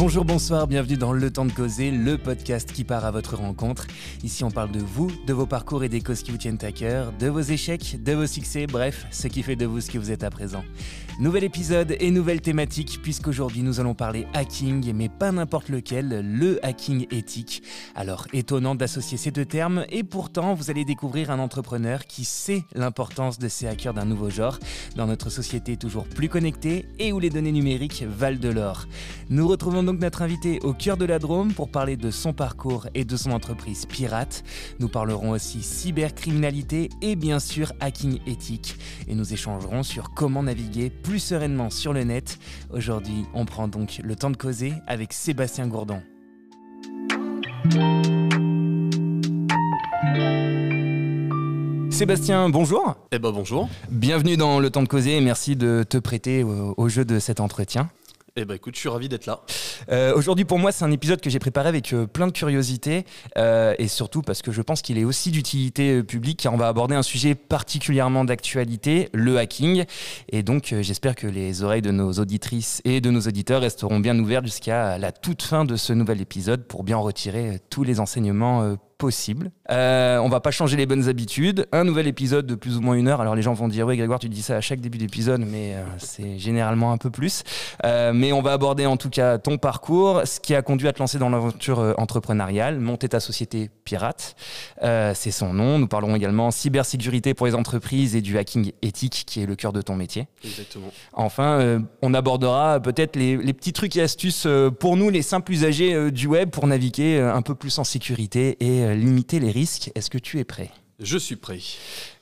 Bonjour, bonsoir, bienvenue dans Le Temps de Causer, le podcast qui part à votre rencontre. Ici, on parle de vous, de vos parcours et des causes qui vous tiennent à cœur, de vos échecs, de vos succès, bref, ce qui fait de vous ce que vous êtes à présent. Nouvel épisode et nouvelle thématique, puisqu'aujourd'hui nous allons parler hacking, mais pas n'importe lequel, le hacking éthique. Alors, étonnant d'associer ces deux termes, et pourtant, vous allez découvrir un entrepreneur qui sait l'importance de ces hackers d'un nouveau genre, dans notre société toujours plus connectée et où les données numériques valent de l'or. Nous retrouvons donc notre invité au cœur de la Drôme pour parler de son parcours et de son entreprise Pirate. Nous parlerons aussi cybercriminalité et bien sûr hacking éthique. Et nous échangerons sur comment naviguer sereinement sur le net. Aujourd'hui, on prend donc le temps de causer avec Sébastien Gourdon. Sébastien, bonjour. Eh ben bonjour. Bienvenue dans le temps de causer et merci de te prêter au, au jeu de cet entretien. Eh ben écoute, je suis ravi d'être là. Euh, Aujourd'hui pour moi c'est un épisode que j'ai préparé avec euh, plein de curiosité euh, et surtout parce que je pense qu'il est aussi d'utilité publique car on va aborder un sujet particulièrement d'actualité, le hacking. Et donc j'espère que les oreilles de nos auditrices et de nos auditeurs resteront bien ouvertes jusqu'à la toute fin de ce nouvel épisode pour bien en retirer tous les enseignements possible. Euh, on va pas changer les bonnes habitudes. Un nouvel épisode de plus ou moins une heure. Alors les gens vont dire oui Grégoire tu dis ça à chaque début d'épisode mais euh, c'est généralement un peu plus. Euh, mais on va aborder en tout cas ton parcours, ce qui a conduit à te lancer dans l'aventure euh, entrepreneuriale, monter ta société pirate. C'est son nom. Nous parlerons également cybersécurité pour les entreprises et du hacking éthique qui est le cœur de ton métier. Exactement. Enfin, on abordera peut-être les, les petits trucs et astuces pour nous, les simples usagers du web, pour naviguer un peu plus en sécurité et limiter les risques. Est-ce que tu es prêt? Je suis prêt.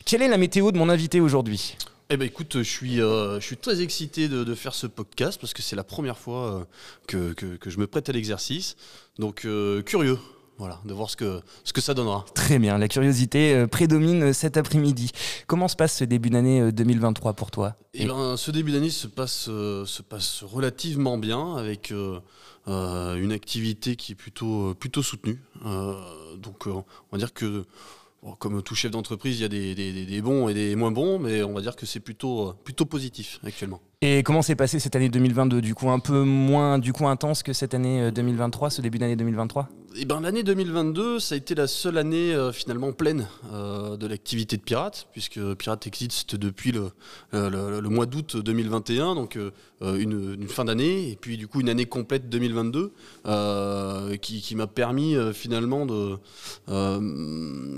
Quelle est la météo de mon invité aujourd'hui? Eh ben écoute, je suis, euh, je suis très excité de, de faire ce podcast parce que c'est la première fois euh, que, que, que je me prête à l'exercice. Donc euh, curieux, voilà, de voir ce que, ce que ça donnera. Très bien, la curiosité euh, prédomine euh, cet après-midi. Comment se passe ce début d'année euh, 2023 pour toi? Et ben, ce début d'année se passe, euh, se passe relativement bien avec euh, euh, une activité qui est plutôt, euh, soutenue. Euh, donc euh, on va dire que comme tout chef d'entreprise, il y a des, bons et des moins bons, mais on va dire que c'est plutôt, euh, plutôt positif actuellement. Et comment s'est passé cette année 2022 Du coup, un peu moins du coup intense que cette année euh, 2023, ce début d'année 2023 Eh ben, l'année 2022, ça a été la seule année euh, finalement pleine euh, de l'activité de Pirate, puisque Pirate existe depuis le, le- mois d'août 2021, donc euh, euh, une, fin d'année, et puis du coup une année complète 2022, euh, qui, qui m'a permis euh, finalement euh,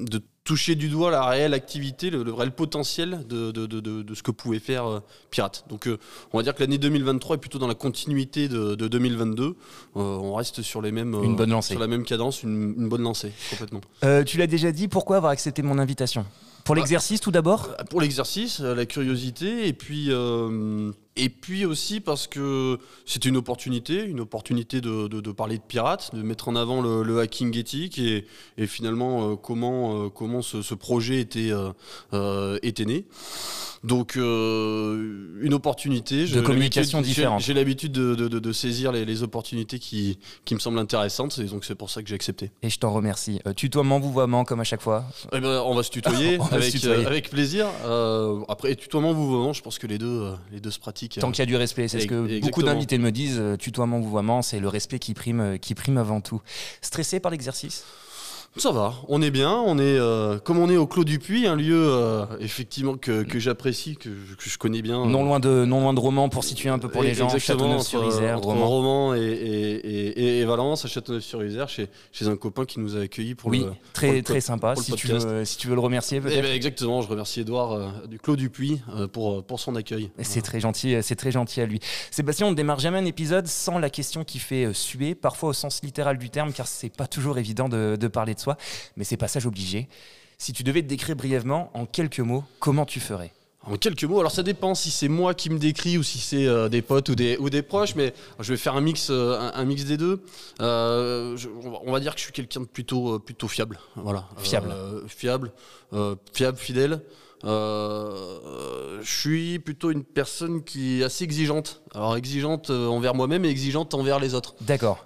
de toucher du doigt la réelle activité, le, le réel potentiel de, de- de- de- de ce que pouvait faire euh, Pirate. Donc euh, on va dire que l'année 2023 est plutôt dans la continuité de, de 2022. Euh, on reste sur les mêmes, Une bonne lancée. sur la même cadence, une, une bonne lancée complètement. Euh, Tu l'as déjà dit, pourquoi avoir accepté mon invitation? Pour l'exercice tout d'abord? Pour l'exercice, la curiosité, et puis, euh, et puis aussi parce que c'était une opportunité, une opportunité de, de- de parler de pirates, de mettre en avant le, le hacking éthique et, et finalement euh, comment, euh, comment ce, ce projet était, euh, était né. Donc une opportunité. J'ai communication différente. J'ai l'habitude de, de- de- de saisir les, les opportunités qui, qui me semblent intéressantes, et donc c'est pour ça que j'ai accepté. Et je t'en remercie. Tutoiement, vouvoiement, comme à chaque fois. Eh ben, on va se tutoyer, va se avec, tutoyer. avec plaisir. Après, tutoiement, vous, je pense que les deux, les deux se pratiquent. Tant qu'il y a du respect, c'est ce que Exactement. beaucoup d'invités me disent. euh, Tutoiement, vouvoiement, c'est le respect qui prime, euh, qui prime avant tout. Stressé par l'exercice? Ça va, on est bien, on est euh, comme on est au Clos du Puy, un lieu euh, effectivement que, que j'apprécie, que, je- que je connais bien. Non loin de, non loin de Romans, pour situer un peu pour les gens. Exactement, Châteauneuf-sur-Isère, entre, entre Romans. Et, et, et- et Valence, à Châteauneuf-sur-Isère, chez, chez un copain qui nous a accueillis pour Oui, le. très, pour le très sympa. Si tu, veux, si tu veux le remercier, Eh peut-être. ben, exactement, je remercie Edouard euh, du Clos du Puy pour, pour son accueil. C'est très gentil, c'est très gentil à lui. Sébastien, on ne démarre jamais un épisode sans la question qui fait suer, parfois au sens littéral du terme, car c'est pas toujours évident de, de parler de soi, mais c'est passage obligé. Si tu devais te décrire brièvement, en quelques mots, comment tu ferais? En quelques mots, alors ça dépend si c'est moi qui me décris ou si c'est euh, des potes ou des, ou des proches, mais je vais faire un mix, euh, un, un mix des deux. Euh, je- on, va, dire que je suis quelqu'un de plutôt, plutôt fiable. Voilà. Fiable. Fiable, fiable, fidèle. Je suis plutôt une personne qui est assez exigeante. Alors exigeante envers moi-même et exigeante envers les autres. D'accord.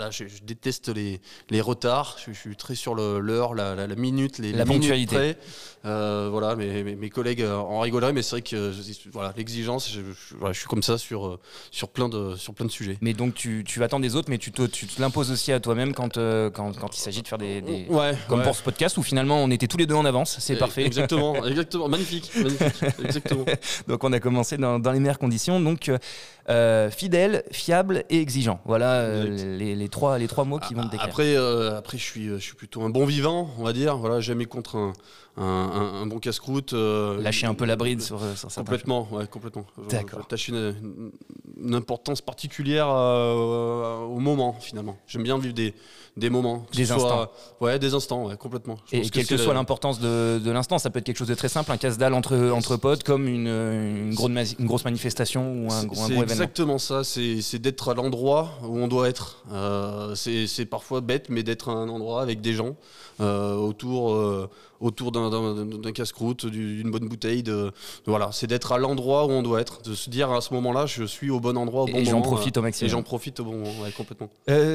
Euh, voilà, je, déteste les, les retards. Je, suis très sur l'heure, la, la, minute, les, la ponctualité. voilà, mes, mes, collègues en rigoleraient, mais c'est vrai que voilà, l'exigence, je, je, suis comme ça sur, sur, plein de, sur plein de sujets. Mais donc tu, tu attends des autres, mais tu te, tu te l'imposes aussi à toi-même quand, quand, quand, il s'agit de faire des. des... Ouais, comme pour ce podcast où finalement on était tous les deux en avance, c'est parfait. Exactement, exactement, magnifique, magnifique, exactement. donc on a commencé dans, dans les meilleures conditions. Donc euh, fidèle, fiable et exigeant. Voilà euh, les, trois, les trois mots qui vont te décrire. Après, euh, après je, suis, je suis plutôt un bon vivant, on va dire. Voilà, jamais contre un, un, bon casse-croûte. Lâcher un peu la bride sur, sur Complètement, ouais, complètement. D'accord. Tâcher une, une, importance particulière au moment, finalement. J'aime bien vivre des, des moments. Des instants. ouais, des instants, ouais, complètement. et quelle que, soit l'importance de, de l'instant, ça peut être quelque chose de très simple, un casse-dalle entre, entre potes, comme une, une, grosse, une grosse manifestation ou un, gros événement. C'est exactement ça, c'est d'être à l'endroit où on doit être. Euh, c'est parfois bête, mais d'être à un endroit avec des gens euh, autour, euh, autour d'un casse-croûte, d'une bonne bouteille. De, voilà, c'est d'être à l'endroit où on doit être, de se dire à ce moment-là, je suis au bon endroit au bon moment. Et j'en profite au maximum. Et j'en profite au bon moment, complètement.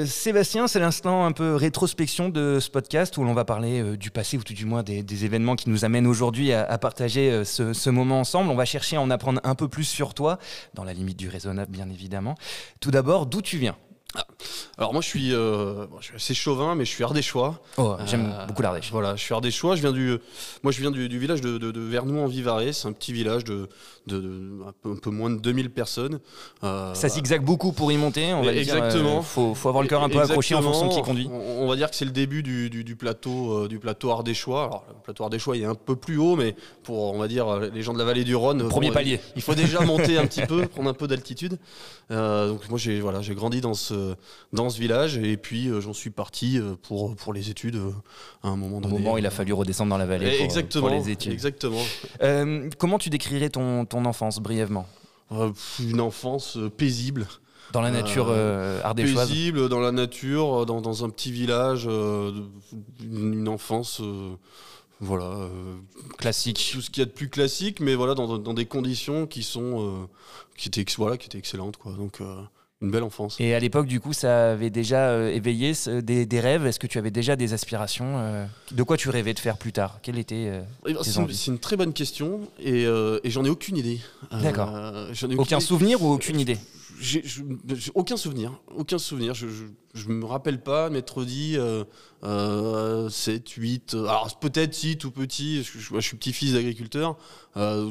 Sébastien, c'est l'instant un peu rétrospection de ce podcast où l'on va parler du passé ou tout du moins des, événements qui nous amènent aujourd'hui à, partager ce, ce moment ensemble. On va chercher à en apprendre un peu plus sur toi, dans la limite du raisonnable bien évidemment. Tout d'abord, d'où tu viens? Ah. Alors moi je suis, euh, je suis assez chauvin, mais je suis ardéchois. Oh, j'aime euh, beaucoup l'Ardèche. Voilà, je suis ardéchois. Je viens du, moi je viens du, village de, de, Vernou en Vivarais. C'est un petit village de, de, un, peu, moins de 2000 personnes. Euh, ça zigzague beaucoup pour y monter. On va exactement. Il faut, faut, avoir le cœur un peu accroché en fonction de qui conduit. On, va dire que c'est le début du, du plateau, du plateau ardéchois. Alors le plateau ardéchois il est un peu plus haut, mais pour on va dire les gens de la vallée du Rhône, premier palier. Il, faut déjà monter un petit peu, prendre un peu d'altitude. donc moi j'ai voilà, j'ai grandi dans ce dans ce village et puis euh, j'en suis parti euh, pour, pour les études euh, à un moment donné. Au moment il a fallu redescendre dans la vallée pour, exactement, les études. Exactement. comment tu décrirais ton, ton enfance brièvement? Une enfance paisible. Dans la nature ardéchoise Paisible, dans la nature, dans, dans un petit village, une, enfance voilà classique tout ce qu'il y a de plus classique mais voilà dans, dans des conditions qui sont qui étaient voilà qui étaient excellentes quoi donc une belle enfance. Et à l'époque, du coup, ça avait déjà euh, éveillé des, rêves? Est-ce que tu avais déjà des aspirations euh, De quoi tu rêvais de faire plus tard? Quelle était euh, C'est une, très bonne question et, j'en ai aucune idée. D'accord. aucun souvenir ou aucune idée? J'ai aucun souvenir, aucun souvenir. Je, je, me rappelle pas m'être dit 7, 8. Alors peut-être si tout petit, je, je suis petit-fils d'agriculteur. Euh,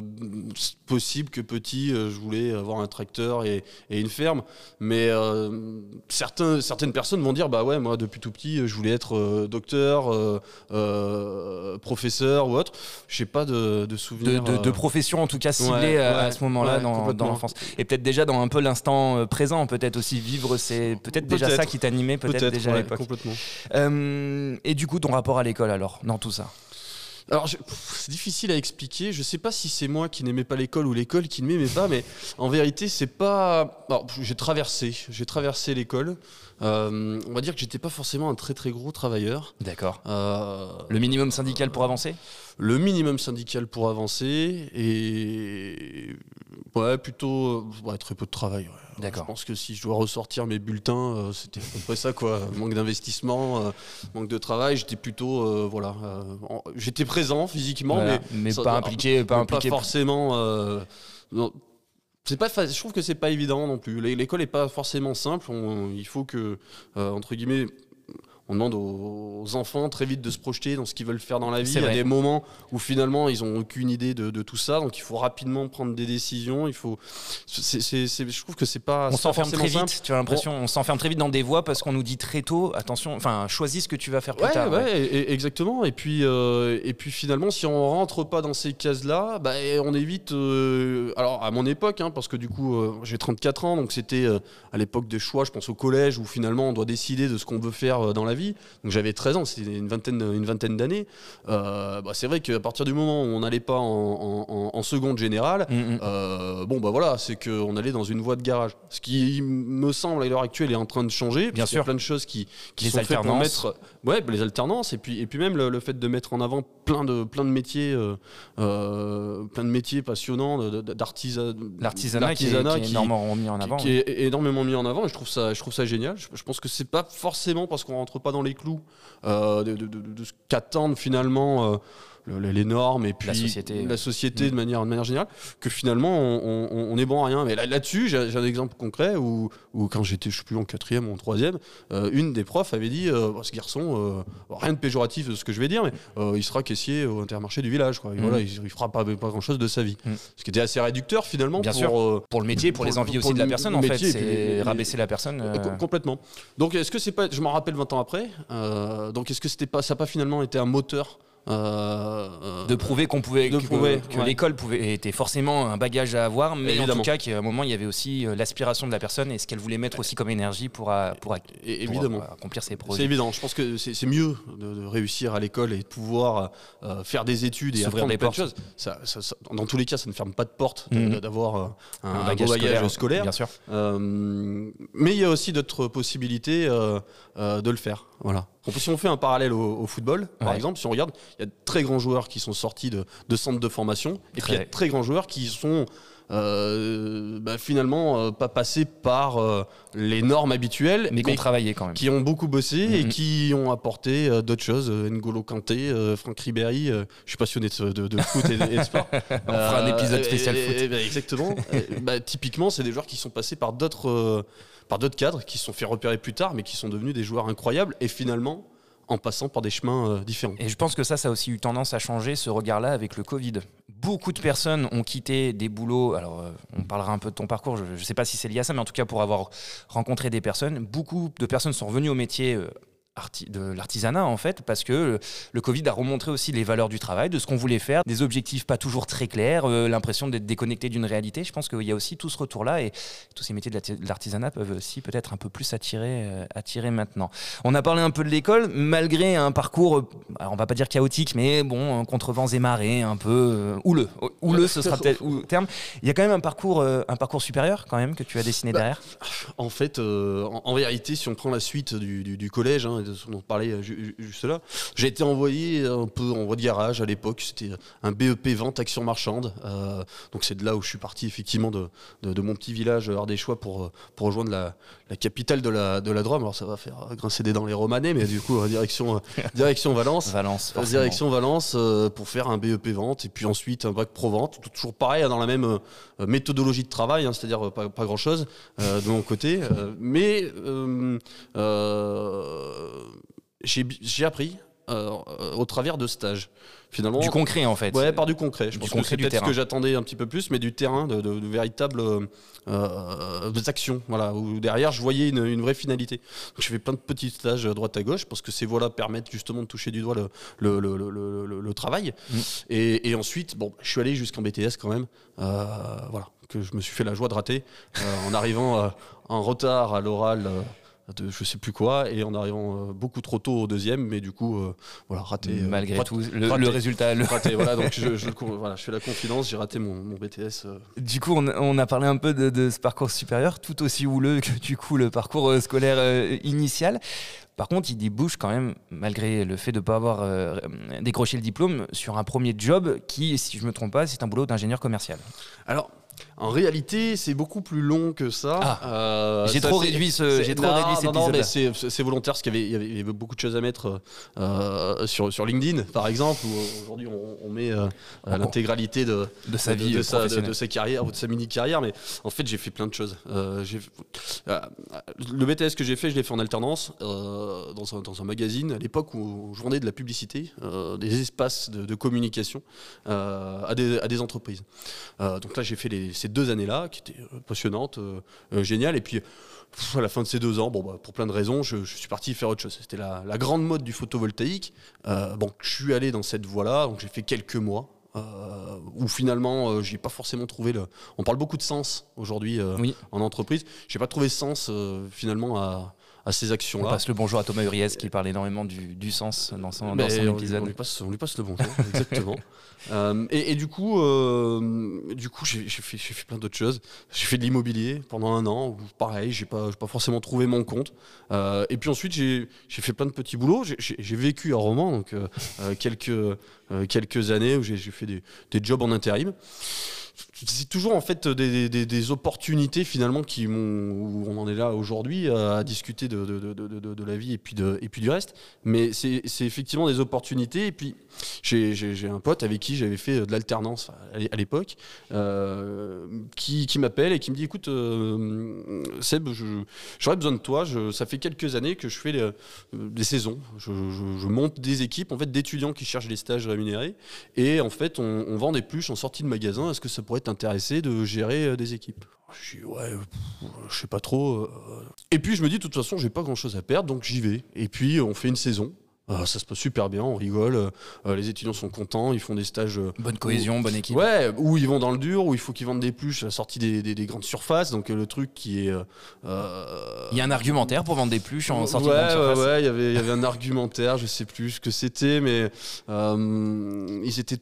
c'est possible que petit, euh, je voulais avoir un tracteur et, une ferme, mais euh, certains, certaines personnes vont dire bah ouais, moi depuis tout petit, je voulais être docteur, professeur ou autre. Je sais pas de, de souvenirs. De, profession en tout cas ciblée à, ce moment-là dans, dans l'enfance. Et peut-être déjà dans un peu l'instant présent, peut-être aussi vivre, c'est peut-être déjà ça qui t'animait, peut-être déjà à l'époque. et du coup, ton rapport à l'école alors, dans tout ça? Alors, c'est difficile à expliquer. Je sais pas si c'est moi qui n'aimais pas l'école ou l'école qui ne m'aimait pas, mais en vérité, c'est pas. J'ai traversé, j'ai traversé l'école. Euh, on va dire que j'étais pas forcément un très très gros travailleur. D'accord. Euh, le minimum syndical pour avancer? Le minimum syndical pour avancer et ouais plutôt ouais, très peu de travail. D'accord. Je pense que si je dois ressortir mes bulletins, euh, c'était à peu près ça quoi. manque d'investissement, manque de travail. J'étais plutôt voilà, j'étais présent physiquement, mais, mais pas impliqué, pas impliqué. Pas forcément. Non, c'est pas je trouve que c'est pas évident non plus l'école est pas forcément simple il faut que euh, entre guillemets on demande aux, enfants très vite de se projeter dans ce qu'ils veulent faire dans la vie. Il y a des moments où finalement ils n'ont aucune idée de, tout ça, donc il faut rapidement prendre des décisions. Il faut, je trouve que c'est pas. On s'enferme très vite. Tu as l'impression, on, s'enferme très vite dans des voies parce qu'on nous dit très tôt, attention, enfin, choisis ce que tu vas faire plus tard. Ouais, exactement. Et puis, euh, et puis finalement, si on rentre pas dans ces cases-là, bah, on évite. Euh, alors à mon époque, hein, parce que du coup, euh, j'ai 34 ans, donc c'était à l'époque des choix. Je pense au collège où finalement on doit décider de ce qu'on veut faire dans la vie. Donc j'avais 13 ans, c'était une vingtaine, une vingtaine d'années. Euh, bah, c'est vrai qu'à partir du moment où on n'allait pas en, seconde générale, mm, mm. Euh, bon bah voilà, c'est qu'on allait dans une voie de garage. Ce qui me semble à l'heure actuelle est en train de changer. Bien sûr. Il y a plein de choses qui, qui sont faites pour mettre, ouais, les alternances et puis et puis même le, fait de mettre en avant plein de plein de métiers, euh, plein de métiers passionnants d'artisanat, l'artisanat qui, est énormément mis en avant. Qui, est énormément mis en avant et je trouve ça je trouve ça génial. Je, pense que c'est pas forcément parce qu'on rentre pas dans les clous de, de, ce qu'attendent finalement les normes et puis la société, la société de, mm. manière, de manière générale, que finalement on, est bon à rien. Mais là-dessus, j'ai un exemple concret où, où quand j'étais, je sais plus, en quatrième ou en troisième, euh, une des profs avait dit euh, ce garçon, euh, rien de péjoratif de ce que je vais dire, mais il sera caissier au intermarché du village. Quoi. Mm. Voilà, il, ne fera pas, pas grand-chose de sa vie. Mm. Ce qui était assez réducteur finalement. Bien pour, sûr. pour le métier, pour, les envies aussi de la personne, en fait. C'est rabaisser la personne. Complètement. Donc, est-ce que c'est pas. Je m'en rappelle 20 ans après. donc, est-ce que c'était pas, ça n'a pas finalement été un moteur euh, de prouver qu'on pouvait, que, l'école pouvait était forcément un bagage à avoir, mais en tout cas qu'à un moment il y avait aussi euh, l'aspiration de la personne et ce qu'elle voulait mettre aussi comme énergie pour, pour, évidemment. accomplir ses projets. C'est évident. Je pense que c'est mieux de, réussir à l'école et de pouvoir euh, faire des études et apprendre des plein de choses. Ça, dans tous les cas, ça ne ferme pas de porte mhm. d'avoir un, bagage, scolaire, Bien sûr. mais il y a aussi d'autres possibilités de le faire. Voilà. si on fait un parallèle au, football, par exemple, si on regarde, il y a de très grands joueurs qui sont sortis de, centres de formation, et puis il y a de très grands joueurs qui sont euh, bah, finalement euh, pas passés par euh, les normes habituelles, mais, qui ont travaillé quand même, qui ont beaucoup bossé et mm-hmm. qui ont apporté d'autres choses. N'Golo Kanté, Franck Ribéry. je suis passionné de, foot et, de sport. on fera un épisode spécial foot. Bah, exactement. bah, typiquement, c'est des joueurs qui sont passés par d'autres par d'autres cadres qui se sont fait repérer plus tard, mais qui sont devenus des joueurs incroyables. Et finalement, en passant par des chemins euh, différents. Et je pense que ça, ça a aussi eu tendance à changer ce regard-là avec le Covid. Beaucoup de personnes ont quitté des boulots. Alors, euh, on parlera un peu de ton parcours. Je ne sais pas si c'est lié à ça, mais en tout cas, pour avoir rencontré des personnes, beaucoup de personnes sont revenues au métier. Euh, de l'artisanat en fait parce que le Covid a remontré aussi les valeurs du travail, de ce qu'on voulait faire, des objectifs pas toujours très clairs, euh, l'impression d'être déconnecté d'une réalité. Je pense qu'il y a aussi tout ce retour-là et tous ces métiers de l'artisanat peuvent aussi peut-être un peu plus attirer, euh, attirer maintenant. On a parlé un peu de l'école, malgré un parcours, euh, alors on va pas dire chaotique, mais bon, contre vents et marées, un peu houleux. Houleux, ce sera peut-être le terme. Il y a quand même un parcours, un parcours supérieur quand même que tu as dessiné bah, derrière? En fait, en, vérité, si on prend la suite du, collège, hein, ce dont on parlait euh, juste là. J'ai été envoyé un peu en voie de garage à l'époque. C'était un BEP vente action marchande. Euh, donc c'est de là où je suis parti effectivement de, de, mon petit village ardéchois pour, pour rejoindre la, la, capitale de la, de la Drôme. Alors ça va faire grincer des dents les Romanais, mais du coup direction, direction Valence. Valence direction Valence euh, pour faire un BEP vente et puis ensuite un bac pro vente. Toujours pareil hein, dans la même méthodologie de travail, hein, c'est-à-dire pas, pas, grand chose de mon côté, mais j'ai appris euh, au travers de stages. Finalement, du concret en fait. Ouais, par du concret. Je pense que c'est peut-être ce que j'attendais un petit peu plus, mais du terrain, de, véritables euh, actions. Voilà, où derrière je voyais une, vraie finalité. Donc, je fais plein de petits stages à droite à gauche parce que ces voies-là permettent justement de toucher du doigt le, le, travail. Mm. Et, ensuite, bon, je suis allé jusqu'en BTS quand même. Euh, voilà, que je me suis fait la joie de rater en arrivant en retard à l'oral de je sais plus quoi, et en arrivant euh, beaucoup trop tôt au deuxième, mais du coup, euh, voilà, raté. Euh, Malgré tout, le, résultat. Le... Raté, voilà, donc je, je, voilà, je fais la confidence, j'ai raté mon, mon BTS. Du coup, on, a parlé un peu de, ce parcours supérieur, tout aussi houleux que du coup le parcours scolaire initial. Par contre, il débouche quand même, malgré le fait de ne pas avoir décroché le diplôme, sur un premier job qui, si je ne me trompe pas, c'est un boulot d'ingénieur commercial. Alors, en réalité, c'est beaucoup plus long que ça. Ah. Euh, j'ai trop réduit ce, j'ai trop réduit cet non, mais c'est volontaire parce qu'il y, avait, beaucoup de choses à mettre euh, sur, sur LinkedIn, par exemple, où aujourd'hui on, met euh, l'intégralité de, de sa vie, de, sa, de, sa, carrière ou de sa mini carrière. Mais en fait, j'ai fait plein de choses. le BTS que j'ai fait, je l'ai fait en alternance dans un, dans, un, magazine à l'époque où je vendais de la publicité, des espaces de, communication à des, à, des, entreprises. donc là, j'ai fait les ces deux années-là, qui étaient euh, passionnantes, euh, euh, géniales. Et puis, à la fin de ces deux ans, bon, bah, pour plein de raisons, je, suis parti faire autre chose. C'était la, grande mode du photovoltaïque. bon, je suis allé dans cette voie-là, donc j'ai fait quelques mois. où finalement j'ai pas forcément trouvé le. On parle beaucoup de sens aujourd'hui en entreprise. J'ai pas trouvé sens finalement à, à ces actions-là. On passe le bonjour à Thomas Uriès qui parle énormément du, sens dans son, dans son épisode. On lui, passe, on lui passe le bonjour, exactement. Euh, et, du coup, euh, du coup, j'ai fait, fait, plein d'autres choses. J'ai fait de l'immobilier pendant un an. Où, pareil, j'ai pas, pas forcément trouvé mon compte. Euh, et puis ensuite, j'ai fait plein de petits boulots. J'ai vécu à Roman, donc quelques quelques années où j'ai fait des, des, jobs en intérim c'est toujours en fait des, opportunités finalement qui m'ont on en est là aujourd'hui à discuter de, de, la vie et puis, et puis du reste. Mais c'est effectivement des opportunités. Et puis j'ai un pote avec qui j'avais fait de l'alternance à l'époque euh, qui, qui m'appelle et qui me dit écoute euh, Seb j'aurais besoin de toi. Ça fait quelques années que je fais des saisons. Je, monte des équipes en fait d'étudiants qui cherchent des stages rémunérés. Et en fait on, on vend des pluches en sortie de magasin. Est-ce que ça pourrait t'intéresser de gérer euh, des équipes je dis ouais, je sais pas trop. Euh. Et puis je me dis de toute façon j'ai pas grand chose à perdre donc j'y vais. Et puis on fait une saison. Ah, ça se passe super bien, on rigole, euh, les étudiants sont contents, ils font des stages. Euh, bonne cohésion, bonne équipe. Ouais, où ils vont dans le dur, où il faut qu'ils vendent des pluches à la sortie des, grandes surfaces, donc euh, le truc qui est. Il y a un argumentaire pour vendre des pluches en sortie de grande surface Ouais, il y avait, y avait un argumentaire, je sais plus ce que c'était, mais ils, étaient,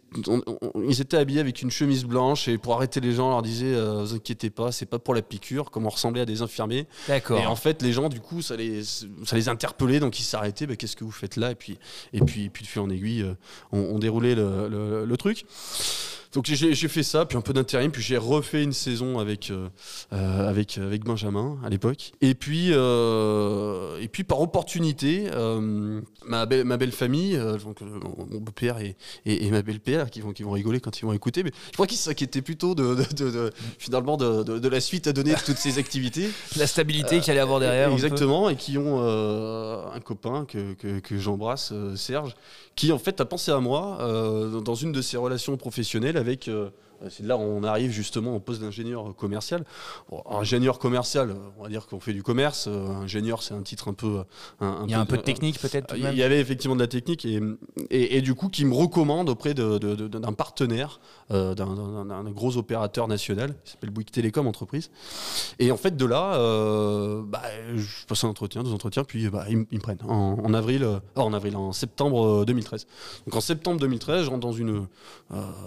ils étaient habillés avec une chemise blanche et pour arrêter les gens, on leur disait Vous inquiétez pas, c'est pas pour la piqûre, comme on ressemblait à des infirmiers. D'accord. Et en fait, les gens, du coup, ça les, ça les interpellait, donc ils s'arrêtaient bah, Qu'est-ce que vous faites là? Et puis, et puis, puis de fil en aiguille, euh, on, déroulait le, truc. Donc j'ai fait ça, puis un peu d'intérim, puis j'ai refait une saison avec, euh, euh, avec, avec Benjamin à l'époque. Et puis, et puis par opportunité, ma, belle, ma belle famille, donc, mon beau-père et, et, ma belle-père, qui vont, qui vont rigoler quand ils vont écouter, mais je crois qu'ils s'inquiétaient plutôt de, de, finalement de, la suite à donner de toutes ces activités. La stabilité qu'il allait avoir derrière. Exactement, et qui ont un copain que, que, que j'embrasse, Serge, qui en fait a pensé à moi euh, dans une de ses relations professionnelles avec euh, c'est là où on arrive justement au poste d'ingénieur commercial. ingénieur commercial, on va dire qu'on fait du commerce. Euh, ingénieur, c'est un titre un peu. il y a un peu de technique peut-être Il y avait effectivement de la technique et, et, du coup qui me recommande auprès d'un partenaire, euh, d'un gros opérateur national qui s'appelle Bouygues Télécom Entreprise. Et en fait, de là, bah, je passe un entretien, deux entretiens, puis bah, ils, me prennent en, avril, en avril, en septembre 2013. Donc en septembre 2013, je rentre dans une,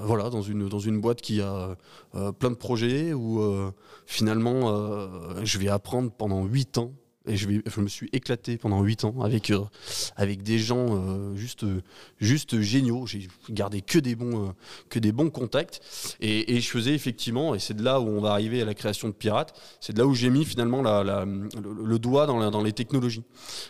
voilà, dans une, dans une boîte qui a euh, plein de projets où euh, finalement euh, je vais apprendre pendant 8 ans et je, je, me suis éclaté pendant 8 ans avec, euh, avec des gens euh, juste, juste géniaux. J'ai gardé que des bons, euh, que des bons contacts. Et, je faisais effectivement, et c'est de là où on va arriver à la création de Pirates, c'est de là où j'ai mis finalement la, le, doigt dans, dans les technologies.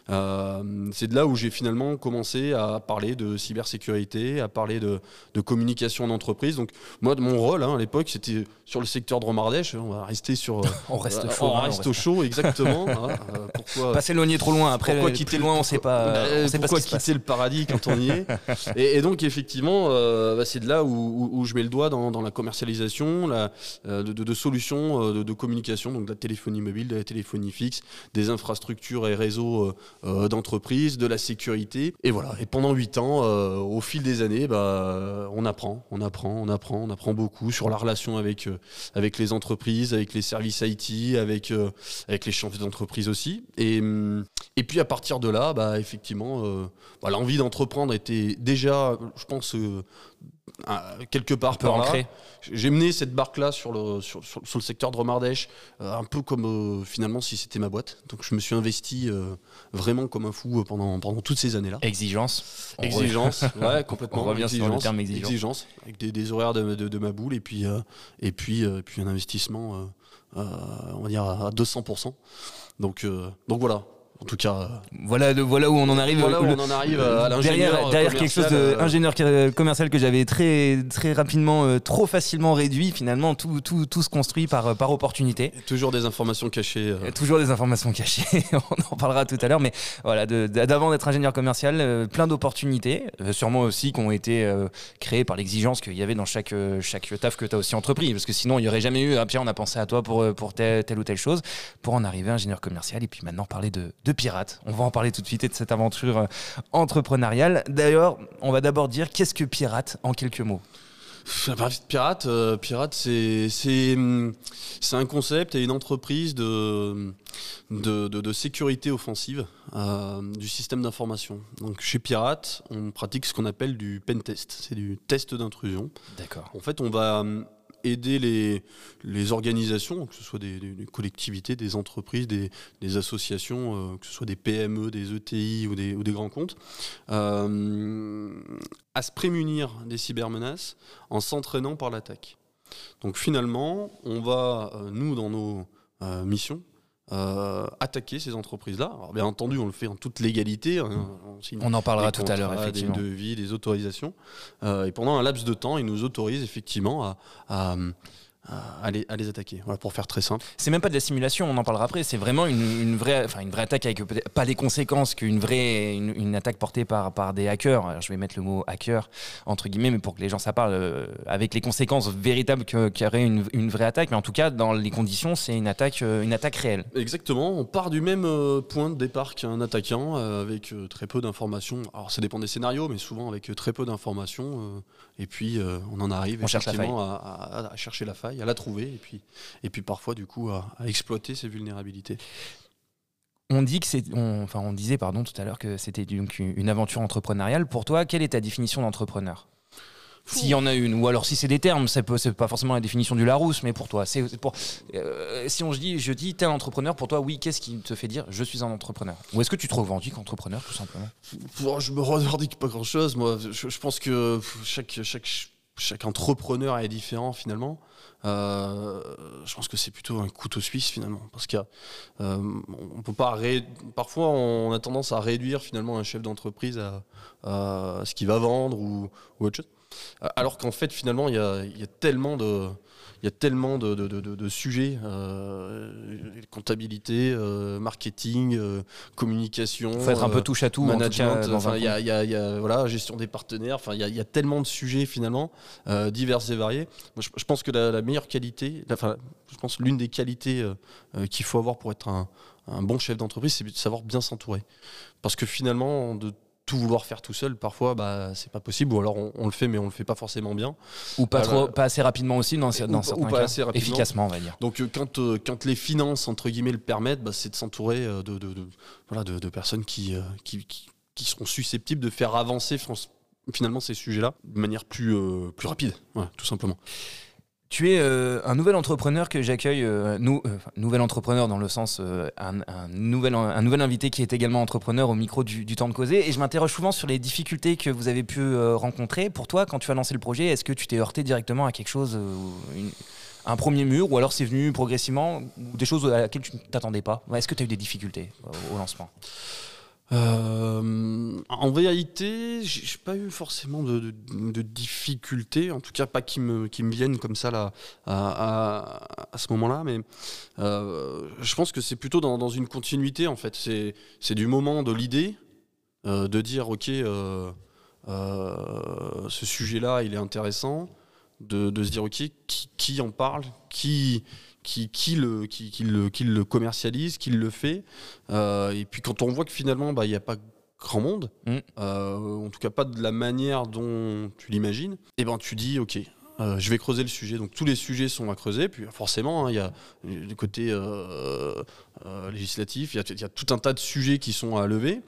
c'est de là où j'ai finalement commencé à parler de cybersécurité, à parler de, de communication d'entreprise. Donc moi, de mon rôle hein, à l'époque, c'était sur le secteur de Romardèche. On va rester sur... on reste chaud. On, reste au chaud, exactement. Hein, pourquoi pas s'éloigner trop loin. Après, pourquoi quitter loin, on sait pas. Bah, sait pourquoi quitter le paradis quand on y est et, donc effectivement, euh, bah, c'est de là où, je mets le doigt dans, la commercialisation, la, euh, de, solutions euh, de, communication, donc de la téléphonie mobile, de la téléphonie fixe, des infrastructures et réseaux d'entreprise, de la sécurité. Et voilà. Et pendant huit ans, au fil des années, bah, on apprend, on apprend, on apprend, on apprend beaucoup sur la relation avec avec les entreprises, avec les services IT, avec avec les chefs d'entreprise aussi. Et, et puis à partir de là, bah, effectivement, euh, bah, l'envie d'entreprendre était déjà, je pense, euh, quelque part par là. J'ai mené cette barque-là sur le, sur, le secteur de Romardèche, euh, un peu comme finalement si c'était ma boîte. Donc je me suis investi vraiment comme un fou pendant, pendant toutes ces années-là. Exigence. Exigence, ouais, complètement. On revient exigence, sur le terme exigence. exigence avec des, horaires de, de, ma boule et puis, et puis, puis un investissement, on va dire, à 200%. Donc, euh, donc voilà, en tout cas, euh, voilà, voilà où on en arrive. Voilà où on en arrive à l'ingénieur derrière, quelque chose d'ingénieur euh, commercial que j'avais très très rapidement, trop facilement réduit. Finalement, tout, tout, tout se construit par par opportunité. toujours des informations cachées. Toujours des informations cachées. on en parlera tout à l'heure, mais voilà, d'avant d'être ingénieur commercial, plein d'opportunités, sûrement aussi qui ont été créées par l'exigence qu'il y avait dans chaque chaque taf que tu as aussi entrepris, parce que sinon il y aurait jamais eu. Ah, Pierre, on a pensé à toi pour pour telle, telle ou telle chose, pour en arriver ingénieur commercial et puis maintenant parler de de pirates. On va en parler tout de suite et de cette aventure euh, entrepreneuriale. D'ailleurs, on va d'abord dire qu'est-ce que pirate en quelques mots? La partie de pirate, euh, pirate c'est c'est hum, c'est un concept et une entreprise de de, de- de sécurité offensive euh, du système d'information. Donc chez Pirate, on pratique ce qu'on appelle du pen test, c'est du test d'intrusion. D'accord. En fait, on va hum, aider les, organisations, que ce soit des, collectivités, des entreprises, des, associations, euh, que ce soit des PME, des ETI ou des, grands comptes, euh, à se prémunir des cybermenaces en s'entraînant par l'attaque. Donc finalement, on va, euh, nous, dans nos missions, euh, attaquer ces entreprises-là. Alors bien entendu, on le fait en toute légalité. hein, on signe On en parlera tout à l'heure, effectivement. Des devis, des autorisations. Euh, et pendant un laps de temps, ils nous autorisent effectivement à, à, à- les, à les attaquer. Voilà, pour faire très simple. C'est même pas de la simulation, on en parlera après. C'est vraiment une, une vraie, enfin une vraie attaque avec peut-être pas les conséquences qu'une vraie, une, une attaque portée par, par des hackers. Alors, je vais mettre le mot hacker entre guillemets, mais pour que les gens ça parle, euh, avec les conséquences véritables qu'aurait une, une vraie attaque. Mais en tout cas, dans les conditions, c'est une attaque, euh, une attaque réelle. Exactement, on part du même euh, point de départ qu'un attaquant, euh, avec euh, très peu d'informations. Alors ça dépend des scénarios, mais souvent avec euh, très peu d'informations. Et puis euh, on en arrive On cherche la effectivement à, à- à chercher la faille, à la trouver, et puis, et puis parfois du coup à, à exploiter ces vulnérabilités. On dit que c'est, on- enfin on disait pardon tout à l'heure que c'était donc une aventure entrepreneuriale. Pour toi, quelle est ta définition d'entrepreneur? S'il y en a une, ou alors si c'est des termes, c'est pas forcément la définition du Larousse, mais pour toi, c'est c'est pour. euh, si on se dit, je dis, t'es un entrepreneur, pour toi, oui, qu'est-ce qui te fait dire, je suis un entrepreneur? Ou est-ce que tu te revendiques entrepreneur, tout simplement? Bon, je me revendique pas grand-chose. Moi, je, je pense que chaque, chaque, chaque entrepreneur est différent finalement. Euh, je pense que c'est plutôt un couteau suisse finalement, parce a, euh, on peut pas ré- parfois on a tendance à réduire finalement un chef d'entreprise à, à ce qu'il va vendre ou, ou autre chose. Alors qu'en fait finalement il y a, il y a tellement de il y a tellement de, de- de- de- de sujets, euh, comptabilité, euh, marketing, euh, communication. Faut être un euh, peu touche à tout, en tout management, cas, enfin, il y a, il y a- il y a, voilà, gestion des partenaires, enfin, il y a, il y a tellement de sujets finalement euh, divers et variés. Moi, je, je pense que la, la meilleure qualité, la- enfin, je pense l'une des qualités euh, euh, qu'il faut avoir pour être un, un bon chef d'entreprise, c'est de savoir bien s'entourer. Parce que finalement, de tout vouloir faire tout seul, parfois, bah, c'est pas possible, ou alors on, on le fait, mais on le fait pas forcément bien. Ou pas, trop, pas assez rapidement aussi, dans, dans pas- certains ou pas cas. assez rapidement. Efficacement, on va dire. Donc euh, quand, euh, quand les finances entre guillemets le permettent, bah, c'est de s'entourer euh, de, de, de- voilà, de, de personnes qui, euh, qui, qui, qui seront susceptibles de faire avancer fin- finalement ces sujets-là de manière plus, euh, plus rapide, tout simplement. Tu es euh, un nouvel entrepreneur que j'accueille, euh, euh, nouvel entrepreneur dans le sens un, nouvel, invité qui est également entrepreneur au micro du, temps de causer. Et je m'interroge souvent sur les difficultés que vous avez pu rencontrer. Pour toi, quand tu as lancé le projet, est-ce que tu t'es heurté directement à quelque chose, un premier mur, ou alors c'est venu progressivement, ou des choses à laquelle tu ne t'attendais pas? Est-ce que tu as eu des difficultés au lancement? Euh, en réalité, j'ai pas eu forcément de, difficultés, en tout cas pas qui me, viennent comme ça à, ce moment-là, mais euh, je pense que c'est plutôt dans, une continuité en fait. C'est du moment de l'idée, euh, de dire ok, euh, ce sujet-là il est intéressant, de, de se dire ok, qui, qui en parle, qui, qui, qui, le, qui, qui le, qui le commercialise, qui le fait. Euh, et puis quand on voit que finalement, bah, il n'y a pas grand monde, Mm. euh, en tout cas pas de la manière dont tu l'imagines, et ben tu dis, ok, euh, je vais creuser le sujet. Donc tous les sujets sont à creuser, puis forcément, hein, il y a du côté euh, euh, législatif, il y, a- il y a tout un tas de sujets qui sont à lever,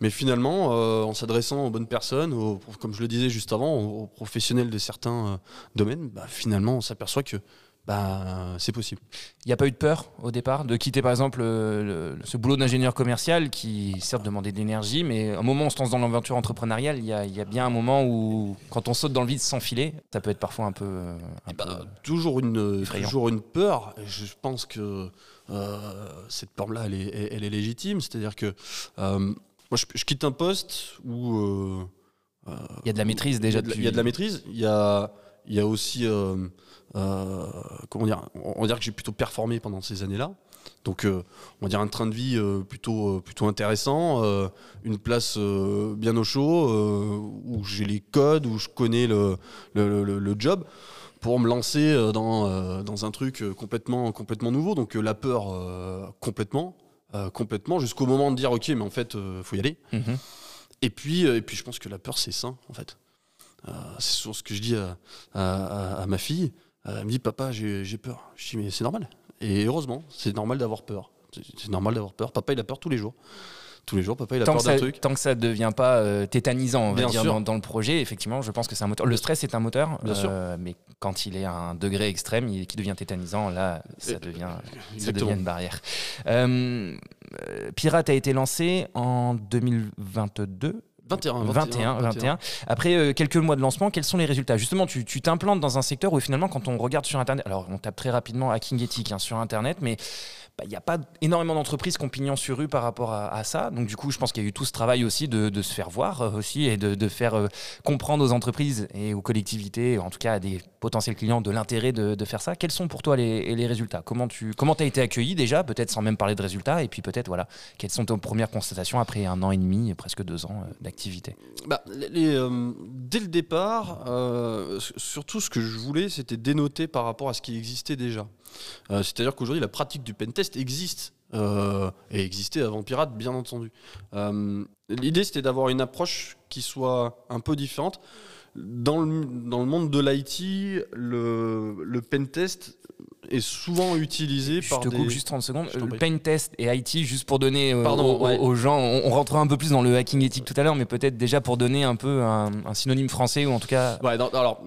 mais finalement, en s'adressant aux bonnes personnes, aux- comme je le disais juste avant, aux, professionnels de certains domaines, bah, finalement, on s'aperçoit que bah, c'est possible. Il n'y a pas eu de peur au départ de quitter par exemple euh, le- ce boulot d'ingénieur commercial qui certes demandait de l'énergie, mais au moment où on se lance dans l'aventure entrepreneuriale, il y, a, y bien un moment où quand on saute dans le vide sans filer, ça peut être parfois un peu... euh, un Bah, peu- toujours, une, effrayant. toujours une peur. Je pense que euh, cette peur-là, elle est, elle- elle est légitime. C'est-à-dire que euh, moi, je, je quitte un poste où euh, il y a de la maîtrise il y, déjà depuis... il y a de la maîtrise. Il y a, il y a aussi, euh, comment dire, on va dire que j'ai plutôt performé pendant ces années-là. Donc, euh, on va dire un train de vie euh, plutôt, plutôt intéressant, une place bien au chaud, où j'ai les codes, où je connais le, le, le- le job, pour me lancer dans, dans un truc complètement, complètement nouveau. Donc, la peur, complètement, complètement, jusqu'au moment de dire, ok, mais en fait, il faut y aller. Mhm. Et puis, et puis, je pense que la peur, c'est sain, en fait. c'est souvent ce que je dis à, ma fille. Elle me dit Papa, j'ai peur. Je dis Mais c'est normal. Et heureusement, c'est normal d'avoir peur. C'est normal d'avoir peur. Papa, il a peur tous les jours tous les jours, papa, il a tant peur d'un truc. Tant que ça ne devient pas euh, tétanisant, on va dire, dans, le projet, effectivement, je pense que c'est un moteur. Le stress est un moteur, Bien sûr. Euh, mais quand il est à un degré extrême, il, qui devient tétanisant, là, ça, devient, ça devient une barrière. Euh, Pirate a été lancé en 2022. 21, 21, 21. Après quelques mois de lancement, quels sont les résultats? Justement, tu t'implantes dans un secteur où finalement, quand on regarde sur Internet, alors on tape très rapidement hacking éthique hein, sur Internet, mais il bah, n'y a pas énormément d'entreprises qui ont pignon sur rue par rapport à, ça. Donc du coup, je pense qu'il y a eu tout ce travail aussi de, se faire voir euh, aussi et de, faire euh, comprendre aux entreprises et aux collectivités, en tout cas à des potentiels clients, de l'intérêt de, faire ça. Quels sont pour toi les, résultats? Comment tu comment as été accueilli déjà, peut-être sans même parler de résultats, et puis peut-être voilà, quelles sont tes premières constatations après un an et demi, presque deux ans euh, d'activité? Bah, Dès le départ, surtout ce que je voulais, c'était dénoter par rapport à ce qui existait déjà. C'est-à-dire qu'aujourd'hui, la pratique du pentest existe. Euh, et existait avant Pirate, bien entendu. Euh, l'idée, c'était d'avoir une approche qui soit un peu différente. Dans le, dans le monde de l'IT, le, le pentest est souvent utilisé je par te coupe juste 30 secondes. Le pain test et IT, juste pour donner euh, aux, gens, on, rentrera un peu plus dans le hacking éthique tout à l'heure, mais peut-être déjà pour donner un peu un, synonyme français ou en tout cas. Ouais, alors,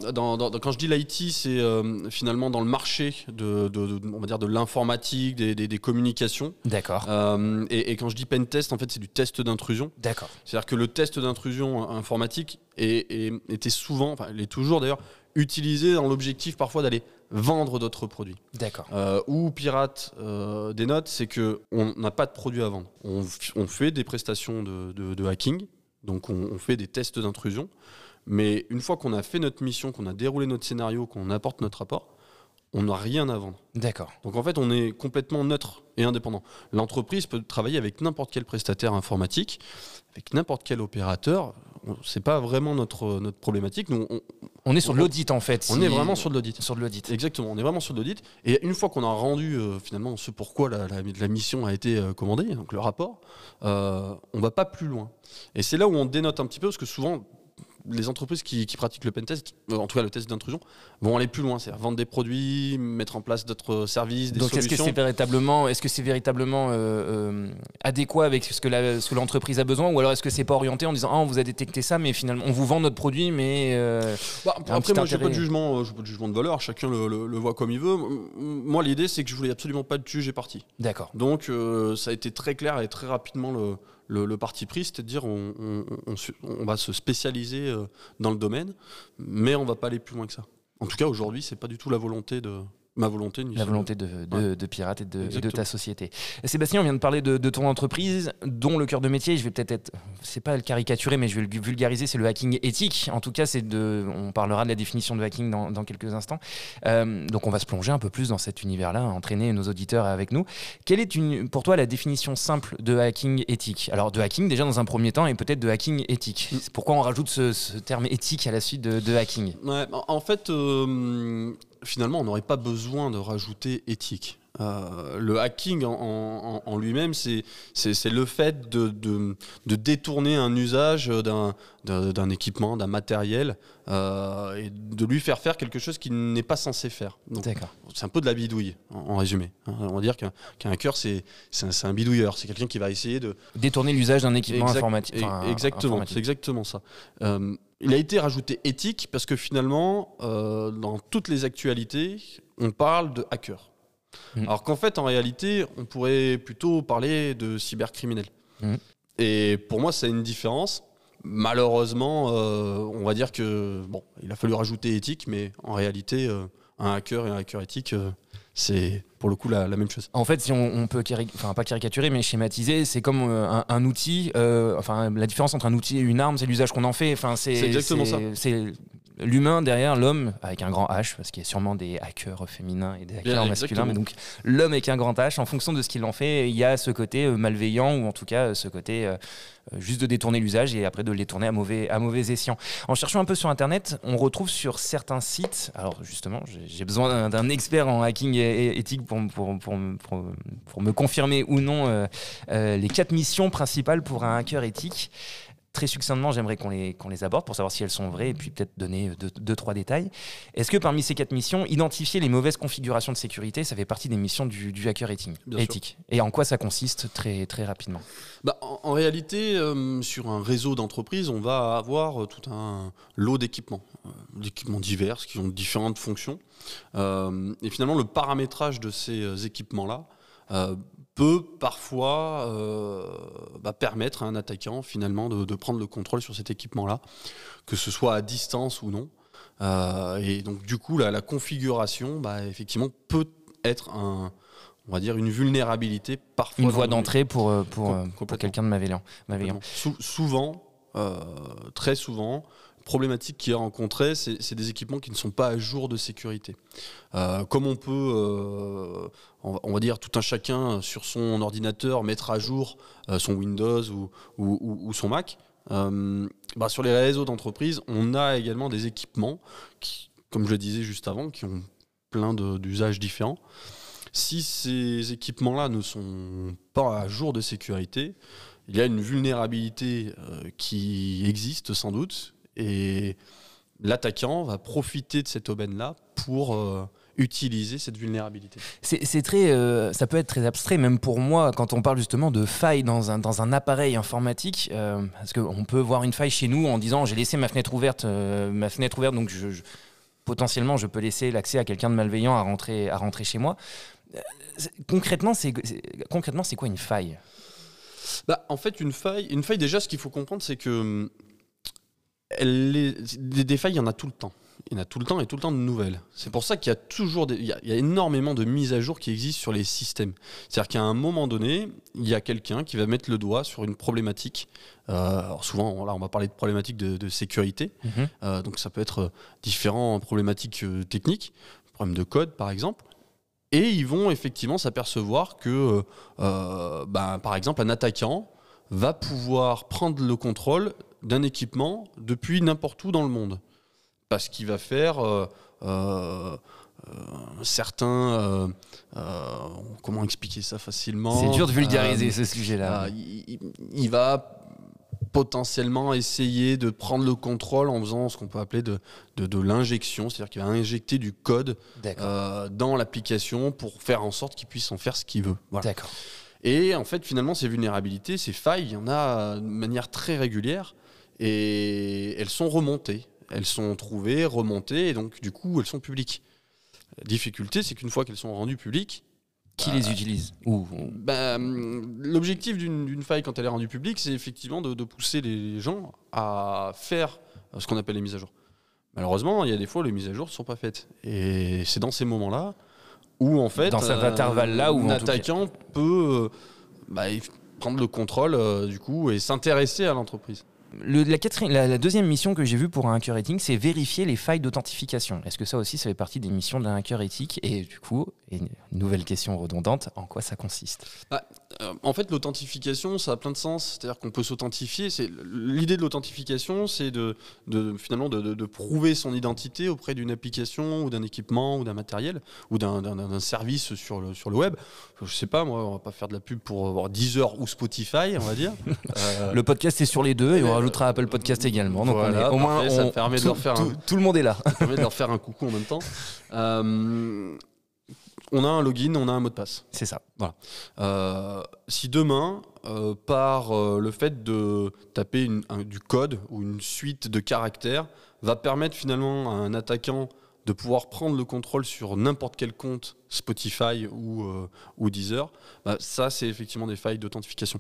quand je dis l'IT, c'est euh, finalement dans le marché de, on va dire de l'informatique, des, communications. D'accord. Euh, et, quand je dis pen test, en fait, c'est du test d'intrusion. D'accord. C'est-à-dire que le test d'intrusion informatique était souvent, enfin, il est toujours d'ailleurs utilisé dans l'objectif parfois d'aller vendre d'autres produits. D'accord. Euh, où Pirate euh, dénote, c'est que on n'a pas de produit à vendre. On, fait des prestations de, hacking, donc on, fait des tests d'intrusion, mais une fois qu'on a fait notre mission, qu'on a déroulé notre scénario, qu'on apporte notre rapport, on n'a rien à vendre. D'accord. Donc en fait, on est complètement neutre et indépendant. L'entreprise peut travailler avec n'importe quel prestataire informatique, avec n'importe quel opérateur. C'est pas vraiment notre, notre problématique. Nous, on, est sur l'audit en fait. On est vraiment sur de l'audit. Sur de l'audit. Exactement. On est vraiment sur de l'audit. Et une fois qu'on a rendu euh, finalement ce pourquoi la, la, mission a été euh, commandée, donc le rapport, euh, on va pas plus loin. Et c'est là où on dénote un petit peu parce que souvent les entreprises qui, pratiquent le pentest, euh, en tout cas le test d'intrusion, vont aller plus loin, c'est-à-dire vendre des produits, mettre en place d'autres services, des Donc solutions. Donc est-ce que c'est véritablement, est-ce que c'est véritablement euh, euh, adéquat avec ce que l'entreprise a besoin, ou alors est-ce que c'est pas orienté en disant ah on vous a détecté ça, mais finalement on vous vend notre produit, mais bah, après moi j'ai pas de jugement, pas de jugement de valeur, chacun le, voit comme il veut. Moi l'idée c'est que je voulais absolument pas de juge et parti. D'accord. Donc ça a été très clair et très rapidement le le, parti pris, c'est-à-dire on, on, va se spécialiser euh, dans le domaine, mais on va pas aller plus loin que ça. En tout cas, aujourd'hui, c'est pas du tout la volonté de, Ma volonté. La volonté de, de, Pirate et de, de, ta société. Sébastien, on vient de parler de, ton entreprise, dont le cœur de métier, je vais peut-être être, c'est pas le caricaturer, mais je vais le vulgariser, c'est le hacking éthique. En tout cas, c'est de, on parlera de la définition de hacking dans, dans quelques instants. Euh, donc, on va se plonger un peu plus dans cet univers-là, entraîner nos auditeurs avec nous. Quelle est une, pour toi la définition simple de hacking éthique? Alors, de hacking déjà dans un premier temps, et peut-être de hacking éthique. Mm. Pourquoi on rajoute ce, terme éthique à la suite de, hacking? Ouais, En fait, euh, finalement, on n'aurait pas besoin de rajouter éthique. Euh, le hacking en, lui-même, c'est le fait de, détourner un usage d'un équipement, d'un matériel, euh, et de lui faire faire quelque chose qu'il n'est pas censé faire. C'est un peu de la bidouille, en, résumé. Hein. On va dire qu'un hacker, c'est un, bidouilleur. C'est quelqu'un qui va essayer de... Détourner l'usage d'un équipement informatique. exactement, c'est exactement ça. Euh, il a été rajouté éthique parce que finalement, dans toutes les actualités, on parle de hacker. Mm. Alors qu'en fait, en réalité, on pourrait plutôt parler de cybercriminel. Mm. Et pour moi, c'est une différence. Malheureusement, euh, on va dire que bon, il a fallu rajouter éthique, mais en réalité, euh, un hacker et un hacker éthique, euh, c'est pour le coup la, même chose. En fait, si on, peut, enfin pas caricaturer, mais schématiser, c'est comme un, outil. enfin, la différence entre un outil et une arme, c'est l'usage qu'on en fait. Enfin, c'est exactement ça. C'est l'humain derrière l'homme avec un grand H, parce qu'il y a sûrement des hackers féminins et des hackers masculins, mais donc l'homme avec un grand H, en fonction de ce qu'il en fait, il y a ce côté euh, malveillant ou en tout cas ce côté euh, euh, juste de détourner l'usage et après de le détourner à mauvais, à mauvais escient. En cherchant un peu sur internet, on retrouve sur certains sites, alors justement, j'ai besoin d'un expert en hacking et, éthique pour, pour, pour, pour, me confirmer ou non les quatre missions principales pour un hacker éthique. Très succinctement, j'aimerais qu'on les, qu'on les aborde pour savoir si elles sont vraies et puis peut-être donner deux, deux, trois détails. Est-ce que parmi ces quatre missions, identifier les mauvaises configurations de sécurité, ça fait partie des missions du, du hacker éthique Et en quoi ça consiste très, très rapidement? Bah, en, réalité, euh, sur un réseau d'entreprises, on va avoir tout un lot d'équipements, d'équipements divers qui ont différentes fonctions. et finalement, le paramétrage de ces équipements-là peut parfois euh, bah, permettre à un attaquant finalement de, prendre le contrôle sur cet équipement-là, que ce soit à distance ou non. Euh, et donc du coup, la, configuration, bah, effectivement, peut être un, on va dire une vulnérabilité parfois. Une voie d'entrée pour, euh, pour, pour quelqu'un de malveillant. souvent, très souvent, problématique qui est rencontrée, c'est des équipements qui ne sont pas à jour de sécurité. Euh, comme on peut, euh, on, va dire, tout un chacun sur son ordinateur mettre à jour euh, son Windows ou, son Mac, bah, sur les réseaux d'entreprise, on a également des équipements qui, comme je le disais juste avant, qui ont plein d'usages différents. Si ces équipements-là ne sont pas à jour de sécurité, il y a une vulnérabilité qui existe sans doute, et l'attaquant va profiter de cette aubaine-là pour euh, utiliser cette vulnérabilité. C'est très, euh, ça peut être très abstrait, même pour moi, quand on parle justement de faille dans un, dans un appareil informatique, euh, parce qu'on peut voir une faille chez nous en disant j'ai laissé ma fenêtre ouverte, ma fenêtre ouverte, donc je, potentiellement je peux laisser l'accès à quelqu'un de malveillant à rentrer, à rentrer chez moi. concrètement, c'est concrètement c'est quoi une faille? Bah, en fait, une faille, une faille déjà, ce qu'il faut comprendre, c'est que hum, des, failles, il y en a tout le temps. Il y en a tout le temps et tout le temps de nouvelles. C'est pour ça qu'il y a toujours il, y a, énormément de mises à jour qui existent sur les systèmes. C'est-à-dire qu'à un moment donné, il y a quelqu'un qui va mettre le doigt sur une problématique. Euh, alors souvent, là, on va parler de problématiques de, sécurité. Mhm. Euh, donc ça peut être euh, différentes problématiques techniques, problèmes de code par exemple. Et ils vont effectivement s'apercevoir que, bah, par exemple, un attaquant va pouvoir prendre le contrôle d'un équipement depuis n'importe où dans le monde. Parce qu'il va faire euh, euh, certains... Euh, comment expliquer ça facilement C'est dur de vulgariser ce sujet-là. Il, va potentiellement essayer de prendre le contrôle en faisant ce qu'on peut appeler de, de, l'injection, c'est-à-dire qu'il va injecter du code dans l'application pour faire en sorte qu'il puisse en faire ce qu'il veut. D'accord. Et en fait, finalement, ces vulnérabilités, ces failles, il y en a de manière très régulière et elles sont remontées. Elles sont trouvées, remontées, et donc du coup, elles sont publiques. La difficulté, c'est qu'une fois qu'elles sont rendues publiques, qui les bah, utilise bah, L'objectif d'une faille, quand elle est rendue publique, c'est effectivement de, pousser les gens à faire ce qu'on appelle les mises à jour. Malheureusement, il y a des fois, les mises à jour ne sont pas faites. Et c'est dans ces moments-là où en fait, dans cet euh, intervalle-là, où un attaquant peut euh, bah, prendre le contrôle euh, du coup et s'intéresser à l'entreprise la, deuxième mission que j'ai vue pour un hacker éthique, c'est vérifier les failles d'authentification. Est-ce que ça aussi, ça fait partie des missions d'un hacker éthique? Et du coup, nouvelle question redondante, en quoi ça consiste? Bah, En fait, l'authentification, ça a plein de sens. C'est-à-dire qu'on peut s'authentifier. L'idée de l'authentification, c'est de, finalement de, prouver son identité auprès d'une application ou d'un équipement ou d'un matériel ou d'un service sur le, sur le web. Je sais pas, moi, on va pas faire de la pub pour Deezer ou Spotify, on va dire. Euh, le podcast est sur les deux et on rajoutera Apple Podcast également. Donc au moins, ça permet de leur faire tout, le monde est là. Ça permet de leur faire un coucou en même temps. Euh, on a un login, on a un mot de passe. C'est ça. Voilà. Euh, si demain, euh, par le fait de taper du code ou une suite de caractères, va permettre finalement à un attaquant de pouvoir prendre le contrôle sur n'importe quel compte Spotify ou, euh, ou Deezer, bah, ça c'est effectivement des failles d'authentification.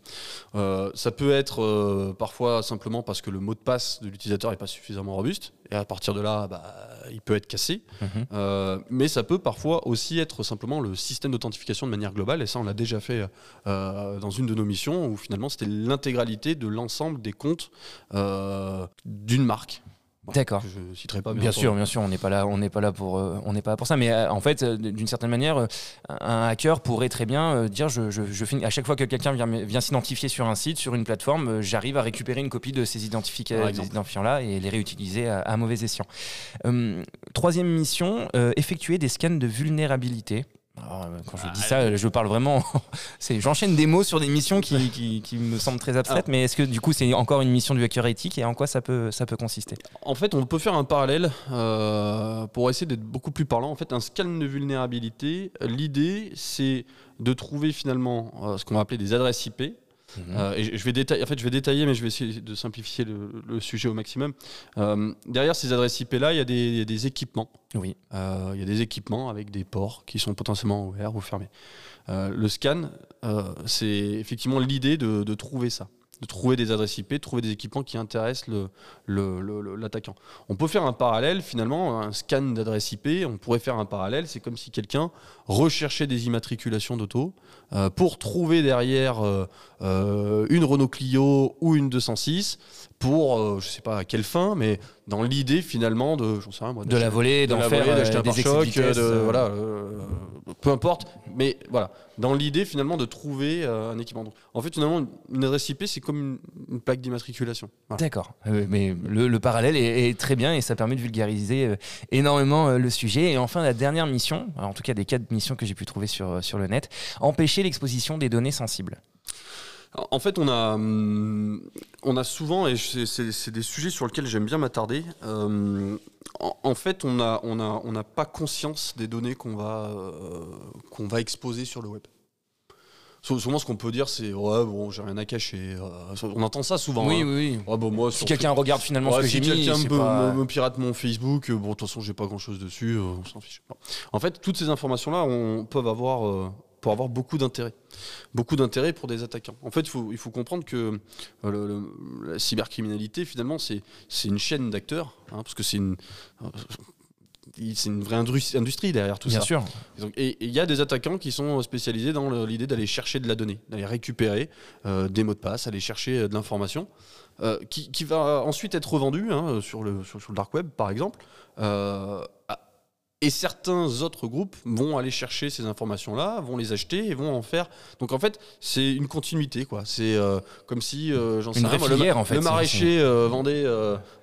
Euh, ça peut être euh, parfois simplement parce que le mot de passe de l'utilisateur n'est pas suffisamment robuste, et à partir de là, bah, il peut être cassé. Mhm. mais ça peut parfois aussi être simplement le système d'authentification de manière globale, et ça on l'a déjà fait dans une de nos missions, où finalement c'était l'intégralité de l'ensemble des comptes d'une marque. D'accord. Je citerai pas. Bien, sûr, bien sûr, on n'est pas là, on n'est pas là pour, euh, on n'est pas là pour ça. Mais euh, en fait, euh, d'une certaine manière, un hacker pourrait très bien dire, je, je, je finis, à chaque fois que quelqu'un vient, vient s'identifier sur un site, sur une plateforme, j'arrive à récupérer une copie de ces identifiants-là et les réutiliser à, à mauvais escient. troisième mission, effectuer des scans de vulnérabilité. Euh, quand je dis ça, je parle vraiment. J'enchaîne des mots sur des missions qui, qui, me semblent très abstraites, mais est-ce que du coup c'est encore une mission du hacker éthique et en quoi ça peut, ça peut consister? En fait, on peut faire un parallèle euh, pour essayer d'être beaucoup plus parlant. En fait, un scan de vulnérabilité, l'idée c'est de trouver finalement euh, ce qu'on va appeler des adresses IP Mhm. Euh, et je vais, détailler, en fait, je vais détailler, mais je vais essayer de simplifier le, sujet au maximum. Euh, derrière ces adresses IP-là, il y, a des équipements. Oui. Euh, il y a des équipements avec des ports qui sont potentiellement ouverts ou fermés. le scan, c'est effectivement l'idée de, trouver ça de trouver des adresses IP, de trouver des équipements qui intéressent l'attaquant. on peut faire un parallèle, finalement, un scan d'adresses IP, on pourrait faire un parallèle, c'est comme si quelqu'un recherchait des immatriculations d'auto euh, pour trouver derrière euh, euh, une Renault Clio ou une 206 pour, je sais pas à quelle fin, mais dans l'idée finalement de, sais rien, moi, de la voler, d'en faire d'acheter un pare-choc, de, voilà, peu importe, mais voilà, dans l'idée finalement de trouver un équipement. en fait, finalement, une adresse IP, c'est comme une, plaque d'immatriculation. D'accord, mais le, parallèle est, très bien et ça permet de vulgariser énormément le sujet. Et enfin, la dernière mission, en tout cas des quatre que j'ai pu trouver sur, sur le net, empêcher l'exposition des données sensibles en fait, on a, hum, on a souvent, et c'est des sujets sur lesquels j'aime bien m'attarder, euh, en, fait, on n'a on a, on pas conscience des données qu'on va, euh, qu'on va exposer sur le web. Souvent, ce qu'on peut dire, c'est ouais, bon, j'ai rien à cacher. Euh, on entend ça souvent. Oui, hein. oui. bon, moi, si quelqu'un regarde finalement ce que j'ai mis, si quelqu'un me, me, pirate mon Facebook, bon, de toute façon, j'ai pas grand chose dessus, on s'en fiche. En fait, toutes ces informations-là, on peut avoir pour avoir beaucoup d'intérêt. Beaucoup d'intérêt pour des attaquants. En fait, il faut, il faut comprendre que euh, la cybercriminalité, finalement, c'est une chaîne d'acteurs, hein, parce que c'est une, euh, c'est une vraie industrie derrière tout ça. Bien sûr. Et il y a des attaquants qui sont spécialisés dans l'idée d'aller chercher de la donnée, d'aller récupérer euh, des mots de passe, aller chercher de l'information, qui, qui, va ensuite être revendue hein, sur, le, sur, le dark web, par exemple, et certains autres groupes vont aller chercher ces informations-là, vont les acheter et vont en faire. Donc en fait, c'est une continuité, quoi. C'est euh, comme si, euh, j'en sais rien, le, en fait, le maraîcher euh, vendait,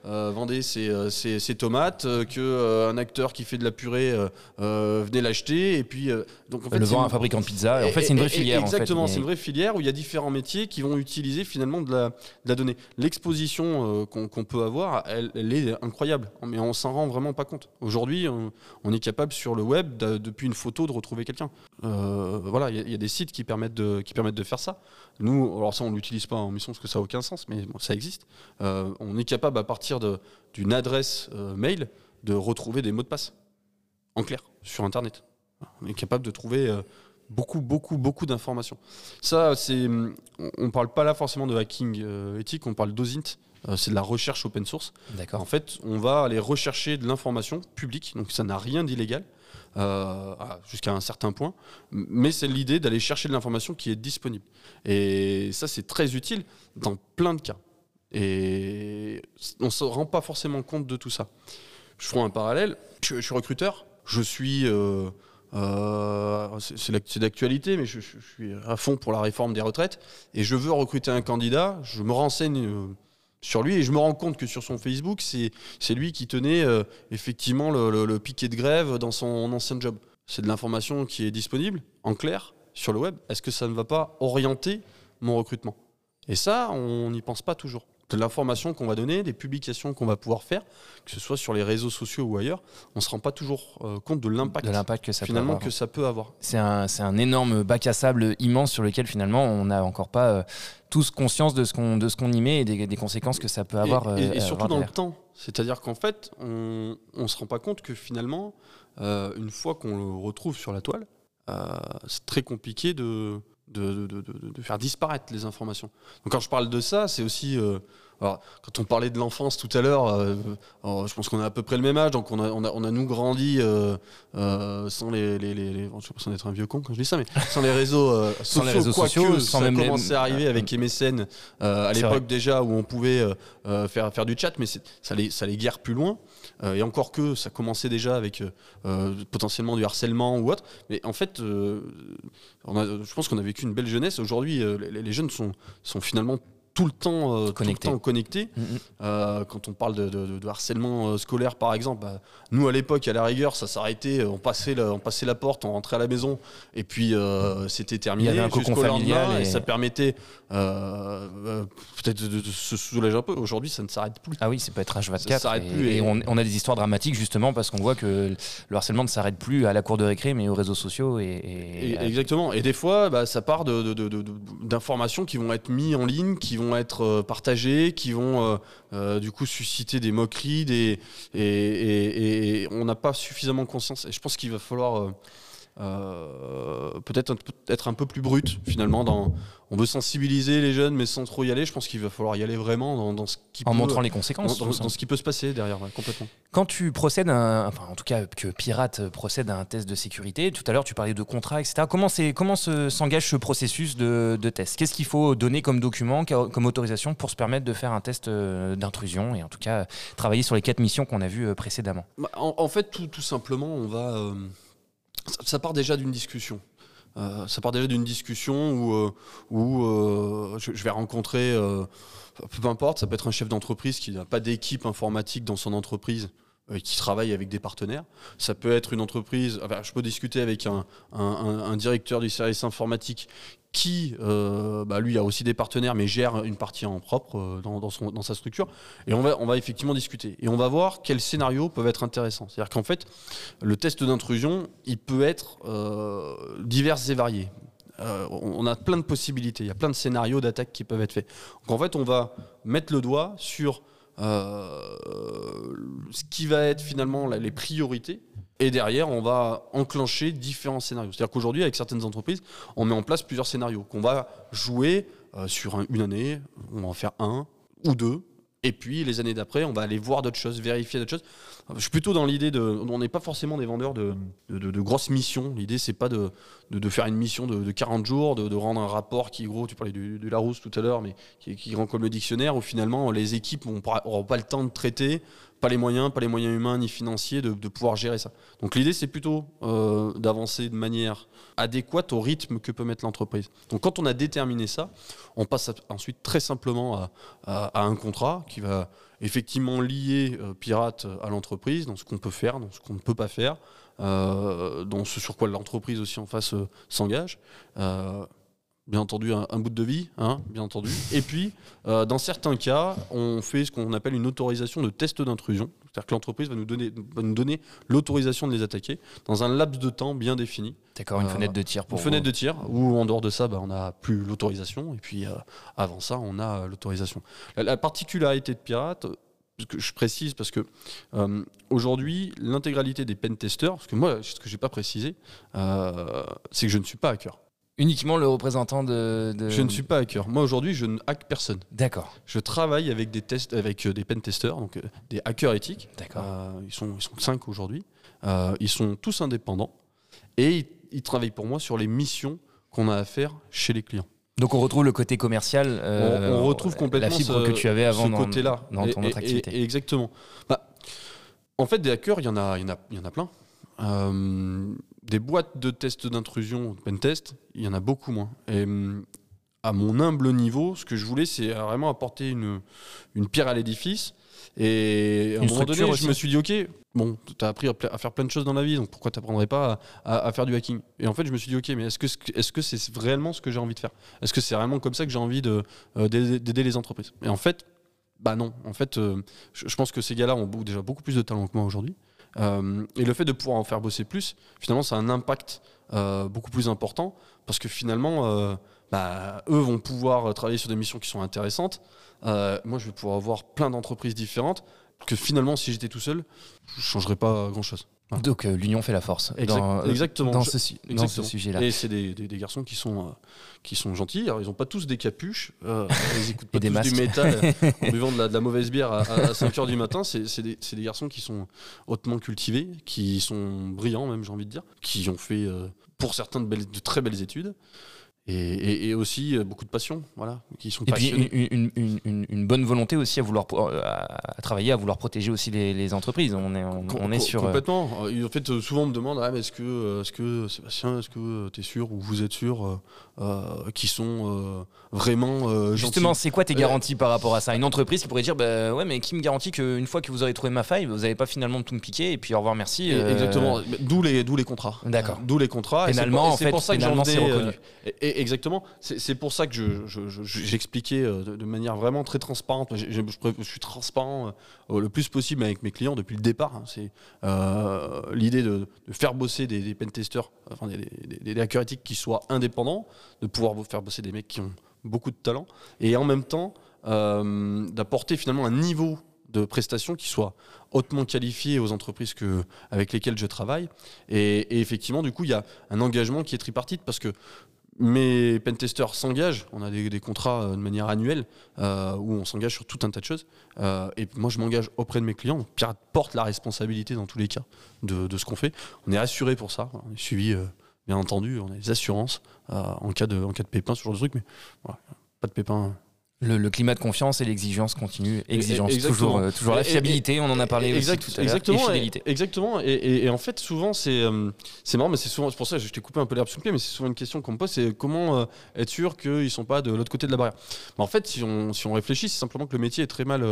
vendait ses, ses, tomates, que un acteur qui fait de la purée venait l'acheter, et puis donc en fait, le vend à un fabricant de pizza. Et, en fait, c'est une vraie filière. Exactement, c'est une vraie filière où il y a différents métiers qui vont utiliser finalement de la, de la donnée. L'exposition qu'on peut avoir, elle, elle, est incroyable, mais on s'en rend vraiment pas compte. Aujourd'hui, on est capable sur le web, depuis une photo, de retrouver quelqu'un. Euh, voilà, il y, a des sites qui permettent de, qui permettent de faire ça. Nous, alors ça, on l'utilise pas en mission parce que ça n'a aucun sens, mais ça existe. Euh, on est capable, à partir d'une adresse euh, mail, de retrouver des mots de passe, en clair, sur Internet. On est capable de trouver beaucoup, beaucoup, beaucoup d'informations. Ça, c'est, on ne parle pas là forcément de hacking éthique, on parle d'OSINT. Euh, c'est de la recherche open source. En fait, on va aller rechercher de l'information publique, donc ça n'a rien d'illégal. Euh, jusqu'à un certain point, mais c'est l'idée d'aller chercher de l'information qui est disponible. Et ça, c'est très utile dans plein de cas. Et on ne se rend pas forcément compte de tout ça. Je ferai un parallèle. Je, suis recruteur. Je suis. Euh, c'est d'actualité, mais je, je, suis à fond pour la réforme des retraites. Et je veux recruter un candidat. Je me renseigne sur lui et je me rends compte que sur son Facebook, c'est lui qui tenait euh, effectivement le, piquet de grève dans son ancien job. C'est de l'information qui est disponible en clair sur le web. Est-ce que ça ne va pas orienter mon recrutement? Et ça, on n'y pense pas toujours de l'information qu'on va donner, des publications qu'on va pouvoir faire, que ce soit sur les réseaux sociaux ou ailleurs, on ne se rend pas toujours euh, compte de l'impact que ça finalement peut avoir. que ça peut avoir. C'est un, un, énorme bac à sable immense sur lequel finalement on n'a encore pas euh, tous conscience de ce qu'on qu'on y met et des, conséquences que ça peut avoir. Et, et, euh, surtout dans le temps. C'est-à-dire qu'en fait, on ne se rend pas compte que finalement, une fois qu'on le retrouve sur la toile, c'est très compliqué de, de, faire disparaître les informations. Donc quand je parle de ça, c'est aussi quand on parlait de l'enfance tout à l'heure, euh, je pense qu'on a à peu près le même âge, donc on a, on a, on a nous grandi euh, euh, sans les, les, les, je sais pas être un vieux con quand je dis ça, mais sans les réseaux sociaux, les réseaux sociaux, sans ça même commencé à arriver avec MSN à l'époque déjà où on pouvait faire, faire du chat, mais ça les, ça les guère plus loin. et encore que ça commençait déjà avec potentiellement du harcèlement ou autre. Mais en fait, on a, je pense qu'on a vécu une belle jeunesse. Aujourd'hui, les, les, jeunes sont, sont finalement tout le temps euh, Connecté. Tout le temps connectés. Mhm. Euh, quand on parle de, de- de harcèlement euh, scolaire, par exemple, bah, nous à l'époque, à la rigueur, ça s'arrêtait, on passait, la, on passait la porte, on rentrait à la maison, et puis euh, c'était terminé. Il y avait un cocon familial et... et- ça permettait euh, euh, peut-être de, de se soulager un peu. Aujourd'hui, ça ne s'arrête plus. Ah oui, c'est peut être H24. Ça s'arrête et, plus et et- on, on a des histoires dramatiques justement parce qu'on voit que le harcèlement ne s'arrête plus à la cour de récré, mais aux réseaux sociaux et, exactement. Et des fois, bah, ça part d'informations qui vont être mises en ligne, qui vont être euh, partagées, qui vont euh, euh, du coup susciter des moqueries, et- et on n'a pas suffisamment conscience. Et je pense qu'il va falloir euh, peut-être être un peu plus brut finalement. Dans, on veut sensibiliser les jeunes, mais sans trop y aller. Je pense qu'il va falloir y aller vraiment dans, dans ce qui en peut, montrant les conséquences. dans- ce qui peut se passer derrière, ouais, complètement. Quand tu procèdes, à enfin en tout cas que Pirate procède à un test de sécurité, tout à l'heure tu parlais de contrat, etc. Comment, c'est, comment s'engage ce processus de, de test? Qu'est-ce qu'il faut donner comme document, comme autorisation pour se permettre de faire un test euh, d'intrusion et en tout cas travailler sur les quatre missions qu'on a vues euh, précédemment? Bah, En, en fait, tout, tout simplement, on va. euh, ça, part déjà d'une discussion. Euh, ça part déjà d'une discussion où, euh, euh, je, vais rencontrer, peu importe, ça peut être un chef d'entreprise qui n'a pas d'équipe informatique dans son entreprise qui travaille avec des partenaires. Ça peut être une entreprise, je peux discuter avec un, directeur du service informatique qui, euh, bah, lui, a aussi des partenaires, mais gère une partie en propre euh, dans, sa structure. Et on va, effectivement discuter. Et on va voir quels scénarios peuvent être intéressants. C'est-à-dire qu'en fait, le test d'intrusion, il peut être euh, divers et varié. Euh, on a plein de possibilités, il y a plein de scénarios d'attaque qui peuvent être faits. Donc en fait, on va mettre le doigt sur euh, ce qui va être finalement les priorités. Et derrière, on va enclencher différents scénarios. C'est-à-dire qu'aujourd'hui, avec certaines entreprises, on met en place plusieurs scénarios qu'on va jouer euh, sur un- une année. On va en faire un ou deux. Et puis, les années d'après, on va aller voir d'autres choses, vérifier d'autres choses. Je suis plutôt dans l'idée de. On n'est pas forcément des vendeurs de, de, de- de grosses missions. L'idée, c'est pas de, de, faire une mission de, de 40 jours, de, rendre un rapport qui, gros, tu parlais du- de Larousse tout à l'heure, mais qui, qui rend comme le dictionnaire, où finalement, les équipes n'auront pas le temps de traiter, pas les moyens, pas les moyens humains ni financiers de, pouvoir gérer ça. Donc l'idée, c'est plutôt euh, d'avancer de manière adéquate au rythme que peut mettre l'entreprise. Donc quand on a déterminé ça, on passe ensuite très simplement à un contrat qui va effectivement lier euh, Pirate à l'entreprise, dans ce qu'on peut faire, dans ce qu'on ne peut pas faire, euh, ce sur quoi l'entreprise aussi en face euh, s'engage. Euh, Bien entendu, un, un bout de vie, hein, bien entendu. Et puis, euh, dans certains cas, on fait ce qu'on appelle une autorisation de test d'intrusion. C'est-à-dire que l'entreprise va nous donner, va nous donner l'autorisation de les attaquer dans un laps de temps bien défini. D'accord, une Euh, fenêtre de tir pour Une vous. fenêtre de tir, où en dehors de ça, bah, on n'a plus l'autorisation. Et puis, euh, avant ça, on a l'autorisation. La, la particularité de Pirate, que je précise parce que euh, aujourd'hui, l'intégralité des pen testers, parce que moi, ce que j'ai pas précisé, euh, c'est que je ne suis pas hacker. Uniquement le représentant de. de- Je ne suis pas hacker. Moi, aujourd'hui, je ne hack personne. D'accord, Je travaille avec des tests, avec euh, des pen testers, donc euh, des hackers éthiques. d'accord. Ils sont ils sont cinq aujourd'hui. Ils sont tous indépendants et ils, ils travaillent pour moi sur les missions qu'on a à faire chez les clients. Donc on retrouve le côté commercial. euh, on, on retrouve complètement la fibre ce, que tu avais avant ce côté-là dans ton Et- autre activité. et- exactement. Bah, en fait, des hackers, il y en a, il y en a, il y en a plein. Euh, des boîtes de tests d'intrusion, pen test, il y en a beaucoup moins. Et à mon humble niveau, ce que je voulais, c'est vraiment apporter une, une pierre à l'édifice. Et à un moment donné, aussi. je me suis dit, ok, bon, tu as appris à, faire plein de choses dans la vie, donc pourquoi tu n'apprendrais pas à, à- à faire du hacking? Et en fait, je me suis dit, ok, mais est-ce que est-ce que c'est réellement ce que j'ai envie de faire? Est-ce que c'est vraiment comme ça que j'ai envie euh, d'aider les entreprises? Et en fait, bah non. En fait, euh, je, je pense que ces gars-là ont déjà beaucoup plus de talent que moi aujourd'hui. Euh, et le fait de pouvoir en faire bosser plus, finalement, ça a un impact euh, beaucoup plus important parce que finalement, bah, eux vont pouvoir travailler sur des missions qui sont intéressantes. Euh, moi, je vais pouvoir avoir plein d'entreprises différentes. Que finalement, si j'étais tout seul, je ne changerais pas grand-chose. Donc euh, l'union fait la force. Exact- dans, euh, exactement. Dans ce, dans ce sujet-là. Et c'est des, des- des garçons qui sont, euh, qui sont gentils. Alors, ils n'ont pas tous des capuches. euh, ils écoutent pas Et des tous masques. du métal en buvant de la, de la mauvaise bière à, 5h du matin. C'est des, garçons qui sont hautement cultivés, qui sont brillants même, j'ai envie de dire, qui ont fait, euh, pour certains, de, belles- de très belles études. Et, aussi euh, beaucoup de passion, voilà, qui sont et puis une, bonne volonté aussi à vouloir euh, à, travailler, à vouloir protéger aussi les, entreprises. On est, on, est sur euh, complètement. En fait, souvent on me demande, ah, est-ce que, est-ce que Sébastien, est-ce que tu es sûr ou vous êtes sûr euh, qui sont vraiment justement, c'est quoi tes garanties par rapport à ça? Une entreprise qui pourrait dire, bah ouais, mais qui me garantit qu'une fois que vous aurez trouvé ma faille, vous n'avez pas finalement tout me piquer et puis au revoir, merci. Exactement. D'où les, d'où les contrats. D'accord. D'où les contrats. Pénalement, en fait, pour ça que c'est reconnu exactement. C'est pour ça que j'expliquais euh, de, manière vraiment très transparente. Je, suis transparent euh, le plus possible avec mes clients depuis le départ. Hein. C'est euh, l'idée de, faire bosser des, des pentesters, enfin des, hackers éthiques qui soient indépendants, de pouvoir faire bosser des mecs qui ont beaucoup de talent, et en même temps d'apporter finalement un niveau de prestations qui soit hautement qualifié aux entreprises que, avec lesquelles je travaille. Et, et effectivement, du coup, il y a un engagement qui est tripartite parce que mes pentesters s'engagent, on a des, contrats euh, de manière annuelle euh, où on s'engage sur tout un tas de choses. Euh, et moi, je m'engage auprès de mes clients. Pirate porte la responsabilité dans tous les cas de, ce qu'on fait. On est assuré pour ça. On est suivi, bien entendu. On a des assurances en, cas de, pépin, ce genre de truc. Mais pas de pépin le, climat de confiance et l'exigence continue. Exigence, toujours, euh, toujours la fiabilité, on en a parlé aussi tout à Exactement, et exactement. Et, en fait, souvent, c'est euh, c'est marrant, mais c'est souvent, c'est pour ça que je t'ai coupé un peu l'herbe sous le pied, mais c'est souvent une question qu'on me pose, c'est comment euh, être sûr qu'ils ne sont pas de l'autre côté de la barrière. en fait, si on, si on réfléchit, c'est simplement que le métier est très mal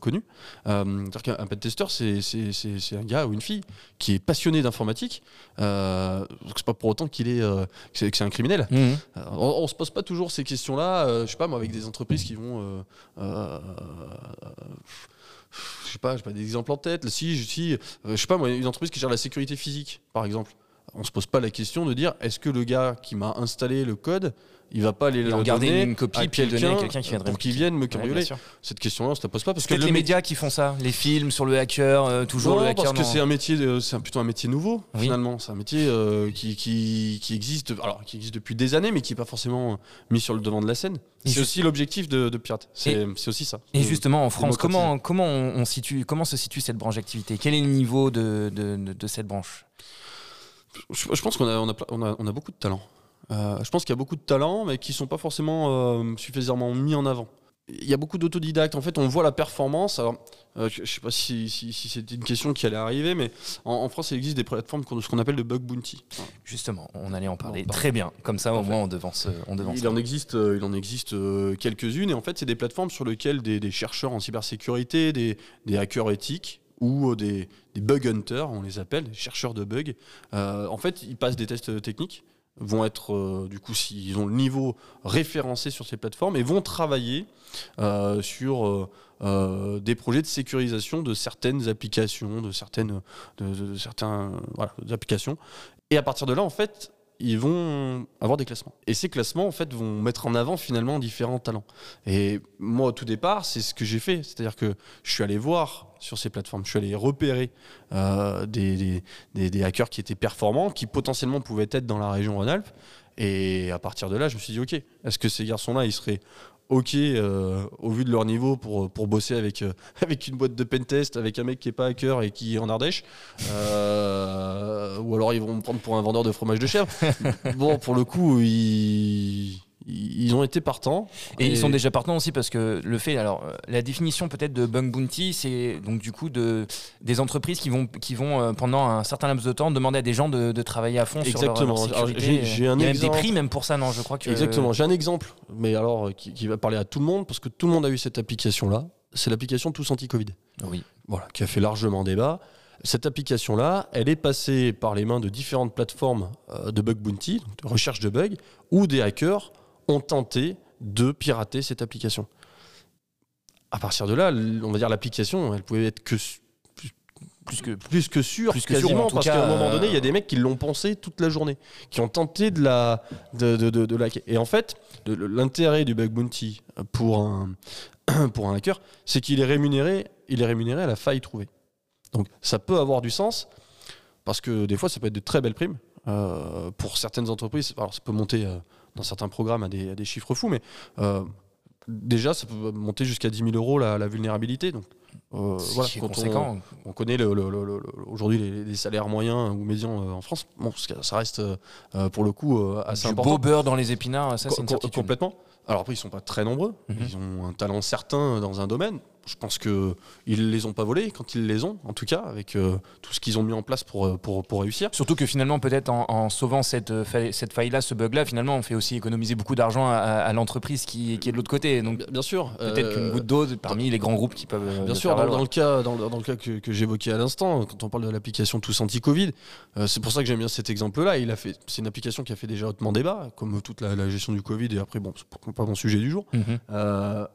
connu. C'est-à-dire qu'un pen tester, c'est un gars ou une fille qui est passionné d'informatique. Euh, c'est pas pour autant qu'il est, que c'est un criminel. Mmh. on, ne se pose pas toujours ces questions-là, je sais pas, moi, avec des entreprises qui vont. Euh, euh, je sais pas, j'ai pas d'exemple en tête. Si, si, euh, je sais pas, moi, une entreprise qui gère la sécurité physique, par exemple, on se pose pas la question de dire est-ce que le gars qui m'a installé le code il va pas aller le garder une copie puis quelqu'un quelqu'un qui viendrait pour qu'il vienne me cambrioler. cette question-là, on se la pose pas parce que les médias qui font ça, les films sur le hacker, euh, toujours le hacker. parce que c'est un métier, c'est plutôt un métier nouveau finalement. C'est un métier euh, qui, qui, qui, existe, alors qui existe depuis des années, mais qui est pas forcément mis sur le devant de la scène. C'est aussi l'objectif de, de, Pirate. C'est aussi ça. Et justement en France, comment comment on, situe, comment se situe cette branche d'activité? Quel est le niveau de, de cette branche? Je, pense qu'on a, on a, on a, on a beaucoup de talent. Euh, je pense qu'il y a beaucoup de talents, mais qui ne sont pas forcément euh, suffisamment mis en avant. Il y a beaucoup d'autodidactes. En fait, on voit la performance. Alors, euh, je ne sais pas si, si, c'était une question qui allait arriver, mais en, France, il existe des plateformes ce qu'on appelle le bug bounty. Justement, on allait en parler. Très bien. Comme ça, au moins, on devance. On devance il, en existe, il en existe quelques-unes. Et en fait, c'est des plateformes sur lesquelles des, chercheurs en cybersécurité, des, des hackers éthiques, ou des, des, bug hunters, on les appelle, des chercheurs de bugs. en fait, ils passent des tests techniques vont être, euh, du coup, s'ils ont le niveau référencé sur ces plateformes, et vont travailler euh, sur euh, des projets de sécurisation de certaines applications, de certaines, de, applications. Et à partir de là, en fait, ils vont avoir des classements. Et ces classements, en fait, vont mettre en avant finalement différents talents. Et moi, au tout départ, c'est ce que j'ai fait. C'est-à-dire que je suis allé voir sur ces plateformes, je suis allé repérer euh, des, des, hackers qui étaient performants, qui potentiellement pouvaient être dans la région Rhône-Alpes. Et à partir de là, je me suis dit, OK, est-ce que ces garçons-là, ils seraient ok euh, au vu de leur niveau pour, pour bosser avec, euh, avec une boîte de pentest, avec un mec qui est pas hacker et qui est en Ardèche. Euh, ou alors ils vont me prendre pour un vendeur de fromage de chèvre. bon, pour le coup, ils ils ont été partants. Et, ils sont déjà partants aussi parce que le fait, alors la définition peut-être de bug bounty, c'est donc du coup de, des entreprises qui vont, qui vont euh, pendant un certain laps de temps demander à des gens de, travailler à fond sur leur, sécurité. J'ai un Il y a même des prix même pour ça, non Je crois que exactement. J'ai un exemple, mais alors euh, qui, va parler à tout le monde parce que tout le monde a eu cette application-là. C'est l'application Tous Anti-Covid. Oui. Voilà, qui a fait largement débat. Cette application-là, elle est passée par les mains de différentes plateformes euh, de bug bounty, de recherche de bugs, ou des hackers ont tenté de pirater cette application. À partir de là, on va dire l'application, elle pouvait être que plus que plus que sûre, plus que quasiment, parce qu'à un moment donné, il y a des mecs qui l'ont pensé toute la journée, qui ont tenté de la de, de, de, la et en fait, l'intérêt du bug bounty pour un pour un hacker, c'est qu'il est rémunéré, il est rémunéré à la faille trouvée. Donc ça peut avoir du sens parce que des fois, ça peut être de très belles primes euh, pour certaines entreprises. Alors ça peut monter euh, dans certains programmes à des, chiffres fous, mais euh, déjà, ça peut monter jusqu'à 10 000 euros la, la vulnérabilité. Donc, euh, voilà, quand conséquent. On, on connaît le, le, le, aujourd'hui les, les, salaires moyens ou médians euh, en France. Bon, ça reste euh, pour le coup assez du important. beau beurre dans les épinards, ça c'est une certitude. Complètement. Alors après, ils sont pas très nombreux. Mm -hmm. Ils ont un talent certain dans un domaine je pense qu'ils ne les ont pas volés quand ils les ont, en tout cas, avec euh, tout ce qu'ils ont mis en place pour, pour, pour, réussir. Surtout que finalement, peut-être en, en, sauvant cette, faille, cette faille-là, ce bug-là, finalement, on fait aussi économiser beaucoup d'argent à, à l'entreprise qui, qui, est de l'autre côté. Donc, bien, sûr. Peut-être euh, qu'une goutte d'eau parmi les grands groupes qui peuvent. Bien sûr, dans, dans, le cas, dans, le, dans le cas que, que j'évoquais à l'instant, quand on parle de l'application Tous Anti-Covid, euh, c'est pour ça que j'aime bien cet exemple-là. C'est une application qui a fait déjà hautement débat, comme toute la, la gestion du Covid, et après, bon, c'est pas mon sujet du jour. Mhm. Mm -hmm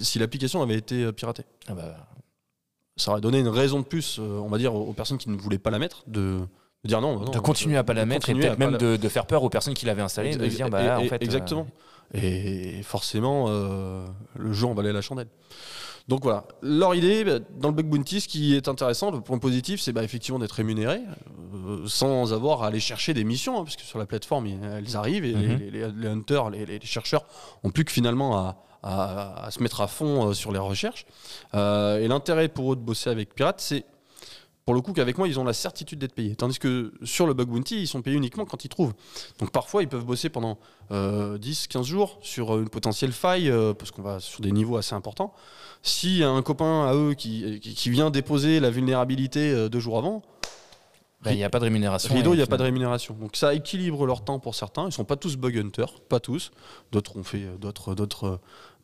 si l'application avait été piratée. Ah bah. Ça aurait donné une raison de plus, euh, on va dire, aux personnes qui ne voulaient pas la mettre, de, de dire non, non. De continuer à pas la mettre et peut-être même la... de, de, faire peur aux personnes qui l'avaient installée, de dire bah là, en fait. Exactement. Euh... Et forcément, euh, le jeu en valait la chandelle. Donc voilà, leur idée dans le bug bounty, ce qui est intéressant, le point positif, c'est bah, effectivement d'être rémunéré euh, sans avoir à aller chercher des missions, hein, parce que sur la plateforme, elles arrivent et mm -hmm. les, les, les, hunters, les, les, chercheurs ont plus que finalement à, à, à, se mettre à fond sur les recherches. Euh, et l'intérêt pour eux de bosser avec Pirate, c'est pour le coup qu'avec moi, ils ont la certitude d'être payés. Tandis que sur le bug bounty, ils sont payés uniquement quand ils trouvent. Donc parfois, ils peuvent bosser pendant euh, 10, 15 jours sur une potentielle faille, euh, parce qu'on va sur des niveaux assez importants. S'il y a un copain à eux qui, qui, qui vient déposer la vulnérabilité euh, deux jours avant, il n'y a pas de rémunération. Rideau, il n'y a pas de rémunération. Donc ça équilibre leur temps pour certains. Ils ne sont pas tous bug hunters, pas tous. D'autres ont fait d'autres, d'autres,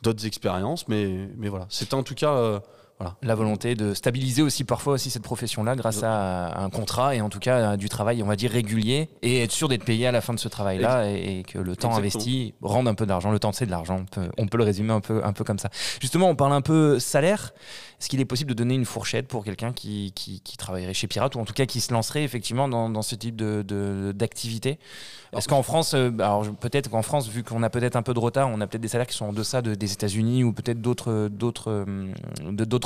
d'autres expériences, mais, mais voilà. C'était en tout cas euh, voilà. la volonté de stabiliser aussi parfois aussi cette profession-là grâce à un contrat et en tout cas à du travail, on va dire régulier et être sûr d'être payé à la fin de ce travail-là et, et, que le temps Exactement. investi rende un peu d'argent. Le temps c'est de l'argent. On peut, on peut le résumer un peu, un peu comme ça. Justement, on parle un peu salaire. Est-ce qu'il est possible de donner une fourchette pour quelqu'un qui, qui, qui, travaillerait chez Pirate ou en tout cas qui se lancerait effectivement dans, dans ce type d'activité de, de, Est-ce qu'en France, euh, alors peut-être qu'en France, vu qu'on a peut-être un peu de retard, on a peut-être des salaires qui sont en deçà de, des États-Unis ou peut-être d'autres d'autres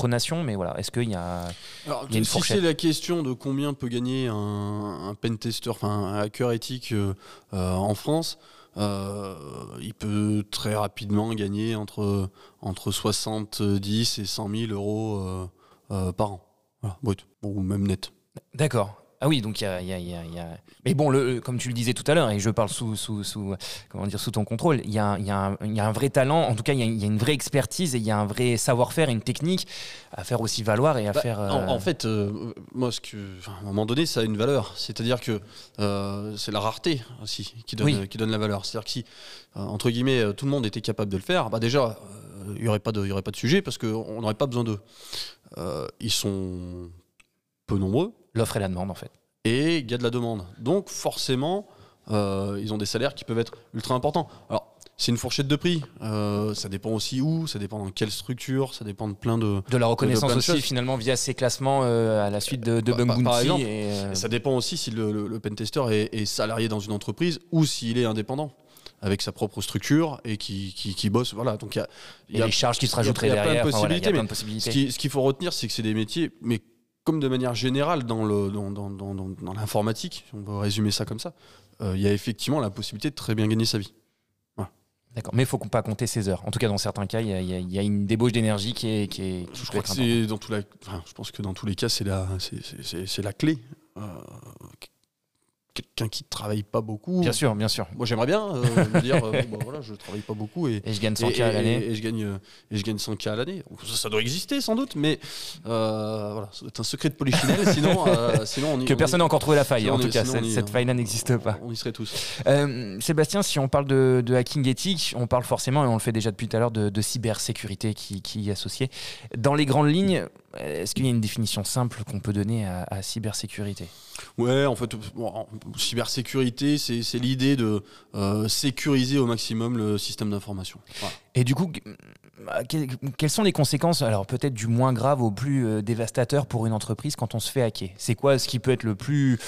d'autres nations, mais voilà, est-ce qu'il y a, alors, il y a une si fourchette c'est la question de combien peut gagner un, un pentester, enfin un hacker éthique euh, euh, en France, euh, il peut très rapidement gagner entre, entre 70 et 100 000 euros euh, par an, voilà, brut, ou même net. D'accord. Ah oui, donc il y a, y, a, y, a, y a, Mais bon, le, comme tu le disais tout à l'heure, et je parle sous, sous, sous, comment dire, sous ton contrôle, il y a, y, a y a un vrai talent, en tout cas, il y, a une vraie expertise et il y a un vrai savoir-faire, une technique à faire aussi valoir et à bah, faire. Euh... En, en, fait, euh, moi, ce que, à un moment donné, ça a une valeur. C'est-à-dire que euh, c'est la rareté aussi qui donne, oui. qui donne la valeur. C'est-à-dire que si, euh, entre guillemets, tout le monde était capable de le faire, bah déjà, il n'y aurait, pas de, y aurait pas de sujet parce qu'on n'aurait pas besoin d'eux. ils sont peu nombreux. L'offre et la demande, en fait. Et il y a de la demande. Donc, forcément, euh, ils ont des salaires qui peuvent être ultra importants. Alors, c'est une fourchette de prix. Euh, ça dépend aussi où, ça dépend dans quelle structure, ça dépend de plein de. De la reconnaissance de aussi, choses. finalement, via ces classements euh, à la suite de, de bah, Bug par exemple, et, et ça dépend aussi si le, le, le pentester est, est, salarié dans une entreprise ou s'il est indépendant avec sa propre structure et qui, qui, qui bosse. Voilà. Donc il y a, y a les charges qui se rajouteraient derrière. Plein de possibilités, enfin, voilà, plein de possibilités. Ce qu'il qu faut retenir, c'est que c'est des métiers, mais comme de manière générale dans, le, dans, dans, dans, dans l'informatique, on peut résumer ça comme ça, euh, il y a effectivement la possibilité de très bien gagner sa vie. Voilà. D'accord, mais il ne faut pas compter ses heures. En tout cas, dans certains cas, il y y a une débauche d'énergie qui est. Qui est qui je, crois que c'est dans tout la, enfin, je pense que dans tous les cas, c'est la, c'est la clé. Euh, quelqu'un qui travaille pas beaucoup. Bien sûr, bien sûr. Moi, j'aimerais bien euh, me dire, euh, bon, voilà, je travaille pas beaucoup et, et je gagne 100 k à l'année. Et, et, je gagne et je gagne 100 k à l'année. Ça, ça, doit exister sans doute, mais euh, voilà, c'est un secret de polichinelle. sinon, euh, sinon on y, que personne n'a encore trouvé la faille. En est, tout cas, cette, y, cette faille-là n'existe pas. On y serait tous. Euh, Sébastien, si on parle de, de, hacking éthique, on parle forcément, et on le fait déjà depuis tout à l'heure, de, de, cybersécurité qui, qui y est associée. Dans les grandes lignes, est-ce qu'il y a une définition simple qu'on peut donner à, à cybersécurité? Ouais, en fait, bon, cybersécurité, c'est l'idée de euh, sécuriser au maximum le système d'information. Voilà. Et du coup, quelles sont les conséquences, alors peut-être du moins grave au plus euh, dévastateur pour une entreprise quand on se fait hacker? C'est quoi ce qui peut être le plus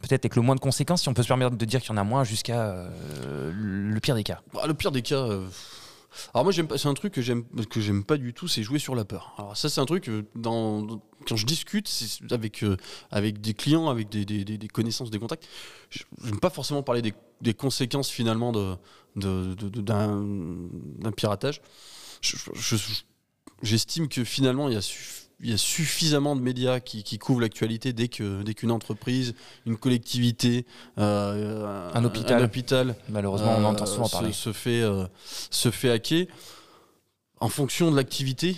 peut-être avec le moins de conséquences, si on peut se permettre de dire qu'il y en a moins jusqu'à euh, le pire des cas? Bah, Le pire des cas, euh, alors moi c'est un truc que j'aime que j'aime pas du tout, c'est jouer sur la peur. Alors ça c'est un truc dans quand je discute avec euh, avec des clients, avec des, des, connaissances, des contacts, j'aime pas forcément parler des, des, conséquences finalement de d'un piratage. J'estime que finalement, il y a il y a suffisamment de médias qui, couvrent l'actualité dès que dès qu'une entreprise, une collectivité, euh, un hôpital, un hôpital malheureusement on entend souvent parler, se, fait se fait hacker en fonction de l'activité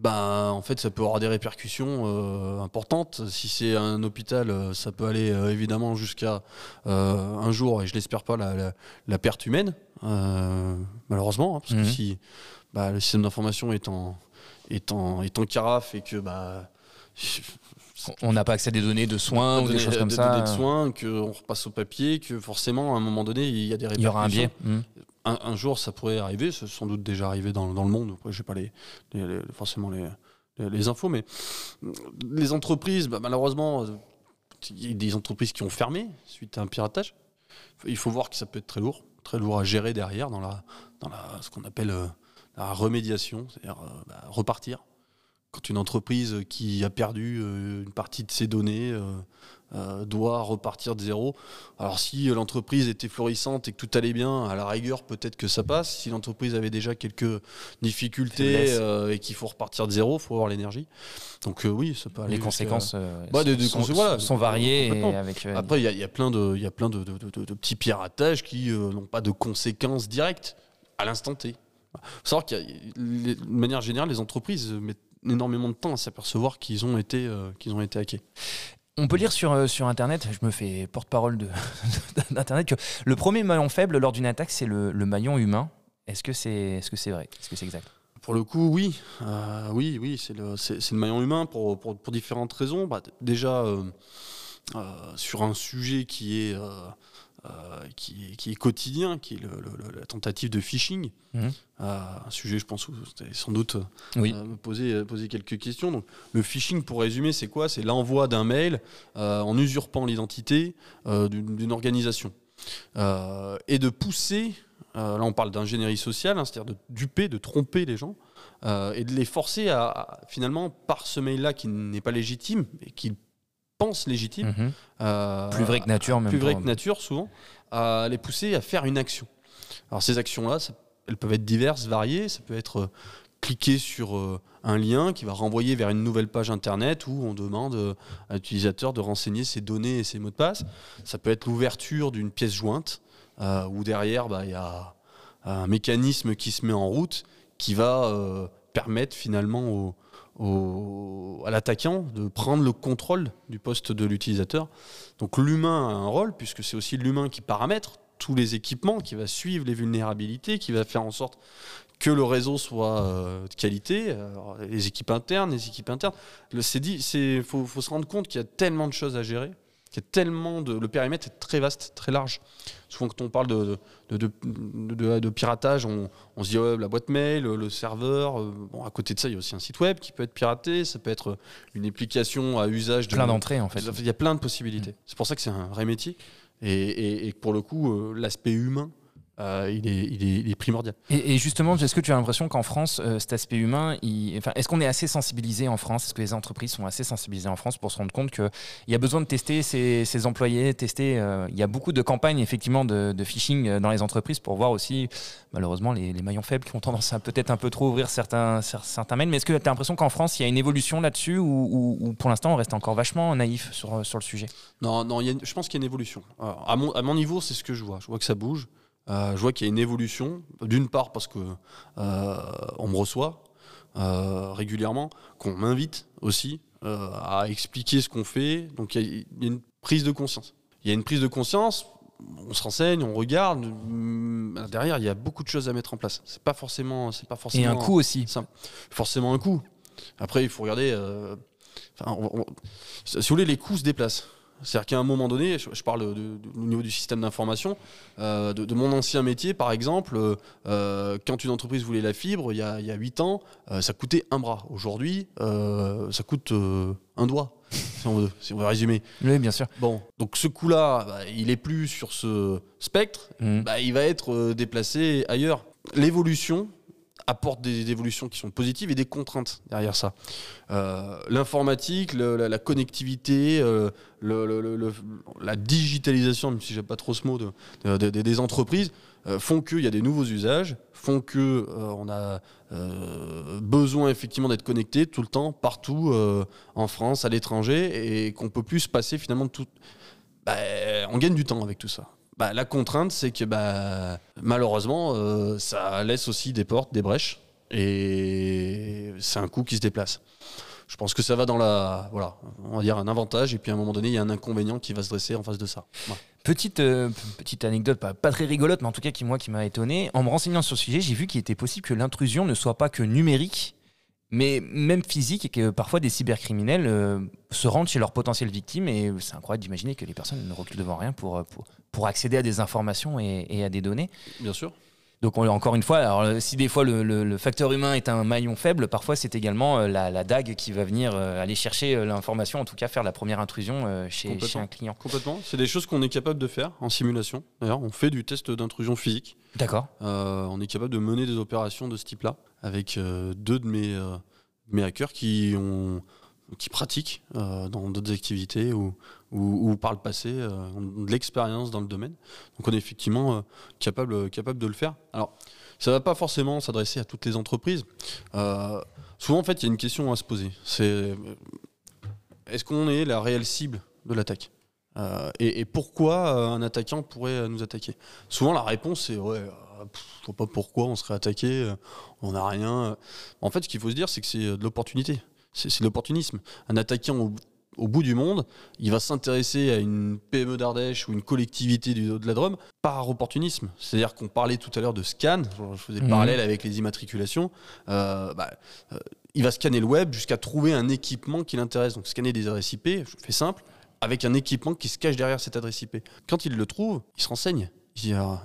bah, en fait, ça peut avoir des répercussions euh, importantes. Si c'est un hôpital, euh, ça peut aller euh, évidemment jusqu'à un jour, et je l'espère pas, la, perte humaine, malheureusement, hein, parce que mmh. si bah, le système d'information est en, est en carafe et que bah, on n'a pas accès à des données de soins ou des choses comme des ça. Données de soins, qu'on repasse au papier, que forcément, à un moment donné, il y a des répercussions. Il y aura un biais. Mmh un, jour, ça pourrait arriver, c'est sans doute déjà arrivé dans, le monde. je n'ai pas les, forcément les, les, infos, mais les entreprises, bah, malheureusement, il y a des entreprises qui ont fermé suite à un piratage. Il faut voir que ça peut être très lourd, très lourd à gérer derrière dans, la, dans la, ce qu'on appelle euh, la remédiation, c'est-à-dire euh, bah, repartir. Quand une entreprise qui a perdu euh, une partie de ses données euh, doit repartir de zéro. Alors si l'entreprise était florissante et que tout allait bien, à la rigueur peut-être que ça passe. Si l'entreprise avait déjà quelques difficultés et qu'il faut repartir de zéro, il faut avoir l'énergie. Donc oui, ça peut aller. Les conséquences bah, sont, variées. Après, il y, a plein de, y a plein de, de petits piratages qui n'ont pas de conséquences directes à l'instant T. Il faut savoir qu'il de manière générale, les entreprises mettent énormément de temps à s'apercevoir qu'ils ont été qu'ils ont été hackés. On peut lire sur, euh, sur Internet, je me fais porte-parole d'Internet, que le premier maillon faible lors d'une attaque, c'est le, maillon humain. Est-ce que c'est est -ce c'est vrai? Est-ce que c'est exact? Pour le coup, oui. Euh, oui, oui, c'est le, le, maillon humain pour, pour, différentes raisons. Bah, déjà, euh, sur un sujet qui est euh, qui, est, quotidien, qui est la tentative de phishing. Mmh. Euh, un sujet, je pense, où vous sans doute euh, me poser, poser quelques questions. Donc, le phishing, pour résumer, c'est quoi? C'est l'envoi d'un mail en usurpant l'identité d'une organisation. et de pousser, là on parle d'ingénierie sociale, hein, c'est-à-dire de duper, de tromper les gens, et de les forcer à, finalement, par ce mail-là qui n'est pas légitime, et qui pense légitime. Mhm. Euh, plus vrai que nature, même. Plus vrai que nature, souvent, à les pousser à faire une action. Alors, ces actions-là, elles peuvent être diverses, variées. Ça peut être euh, cliquer sur euh, un lien qui va renvoyer vers une nouvelle page internet où on demande à l'utilisateur de renseigner ses données et ses mots de passe. Ça peut être l'ouverture d'une pièce jointe où derrière bah, il y a un mécanisme qui se met en route qui va permettre finalement au, à l'attaquant de prendre le contrôle du poste de l'utilisateur. Donc l'humain a un rôle, puisque c'est aussi l'humain qui paramètre tous les équipements, qui va suivre les vulnérabilités, qui va faire en sorte que le réseau soit euh, de qualité, les équipes internes, les équipes internes. Il faut, faut se rendre compte qu'il y a tellement de choses à gérer il y a tellement de. Le périmètre est très vaste, très large. Souvent, quand on parle de, de, piratage, on, se dit la boîte mail, le serveur. Euh, bon, à côté de ça, il y a aussi un site web qui peut être piraté. Ça peut être une application à usage de. Plein d'entrées, en fait. Il y a plein de possibilités. C'est pour ça que c'est un vrai métier. Et, et pour le coup, euh, l'aspect humain euh, il, est, primordial. Et, justement, est-ce que tu as l'impression qu'en France, euh, cet aspect humain, enfin, est-ce qu'on est assez sensibilisé en France? Est-ce que les entreprises sont assez sensibilisées en France pour se rendre compte qu'il y a besoin de tester ses, employés, tester. Euh, il y a beaucoup de campagnes effectivement de, phishing dans les entreprises pour voir aussi, malheureusement, les, maillons faibles qui ont tendance à peut-être un peu trop ouvrir certains, certains mails. Mais est-ce que tu as l'impression qu'en France, il y a une évolution là-dessus ou, pour l'instant, on reste encore vachement naïf sur, sur le sujet? Non, non, je pense qu'il y a une évolution. à, mon, à mon niveau, c'est ce que je vois. Je vois que ça bouge. Euh, je vois qu'il y a une évolution, d'une part parce que euh, on me reçoit euh, régulièrement, qu'on m'invite aussi à expliquer ce qu'on fait. Donc il y, a une prise de conscience. Il y a une prise de conscience. On se renseigne, on regarde. Derrière, il y a beaucoup de choses à mettre en place. C'est pas forcément, c'est pas forcément. Et un coût aussi. Forcément un coût. Après, il faut regarder. si vous voulez, les coûts se déplacent. C'est-à-dire qu'à un moment donné, je, parle au niveau du système d'information, euh, de, mon ancien métier, par exemple, euh, euh, quand une entreprise voulait la fibre, il y a, il 8 ans, ça coûtait un bras. Aujourd'hui, ça coûte un doigt, si on, veut, si on, veut, résumer. Oui, bien sûr. Bon, donc ce coût-là, bah, il est plus sur ce spectre, mmh. bah, il va être déplacé ailleurs. L'évolution, apporte des évolutions qui sont positives et des contraintes derrière ça. L'informatique, la, connectivité, la digitalisation, même si j'aime pas trop ce mot, des entreprises font qu'il y a des nouveaux usages, font que on a besoin effectivement d'être connecté tout le temps, partout, en France, à l'étranger, et qu'on peut plus se passer finalement de tout. Bah, on gagne du temps avec tout ça. Bah, la contrainte, c'est que bah, malheureusement, euh, ça laisse aussi des portes, des brèches, et c'est un coût qui se déplace. Je pense que ça va dans la, voilà, on va dire un avantage, et puis à un moment donné, il y a un inconvénient qui va se dresser en face de ça. Petite, euh, petite anecdote, pas, très rigolote, mais en tout cas qui moi qui m'a étonné. En me renseignant sur ce sujet, j'ai vu qu'il était possible que l'intrusion ne soit pas que numérique, mais même physique, et que parfois des cybercriminels euh, se rendent chez leurs potentielles victimes, et c'est incroyable d'imaginer que les personnes ne reculent devant rien pour, pour, pour accéder à des informations et, à des données. Bien sûr. Donc encore une fois, alors, si des fois le, facteur humain est un maillon faible, parfois c'est également euh, la, dague qui va venir euh, aller chercher l'information, en tout cas faire la première intrusion chez, chez, un client. Complètement. C'est des choses qu'on est capable de faire en simulation. D'ailleurs, on fait du test d'intrusion physique. D'accord. on est capable de mener des opérations de ce type-là avec euh, deux de mes, euh, mes hackers qui, ont, qui pratiquent euh, dans d'autres activités ou, ou, par le passé ont de l'expérience dans le domaine. Donc on est effectivement capable, capable de le faire. Alors, ça ne va pas forcément s'adresser à toutes les entreprises. souvent, en fait, il y a une question à se poser. C'est est-ce qu'on est la réelle cible de l'attaque? Et, et, pourquoi un attaquant pourrait nous attaquer? Souvent, la réponse est ouais, je vois pas pourquoi on serait attaqué, euh, on n'a rien. En fait, ce qu'il faut se dire, c'est que c'est euh, de l'opportunité. C'est de l'opportunisme. Un attaquant au, bout du monde, il va s'intéresser à une PME d'Ardèche ou une collectivité du, de la Drôme par opportunisme. C'est-à-dire qu'on parlait tout à l'heure de scan, je faisais le mhm. parallèle avec les immatriculations. Euh, bah, il va scanner le web jusqu'à trouver un équipement qui l'intéresse. Donc scanner des adresses IP, je fais simple, avec un équipement qui se cache derrière cette adresse IP. Quand il le trouve, il se renseigne. Il dit ah,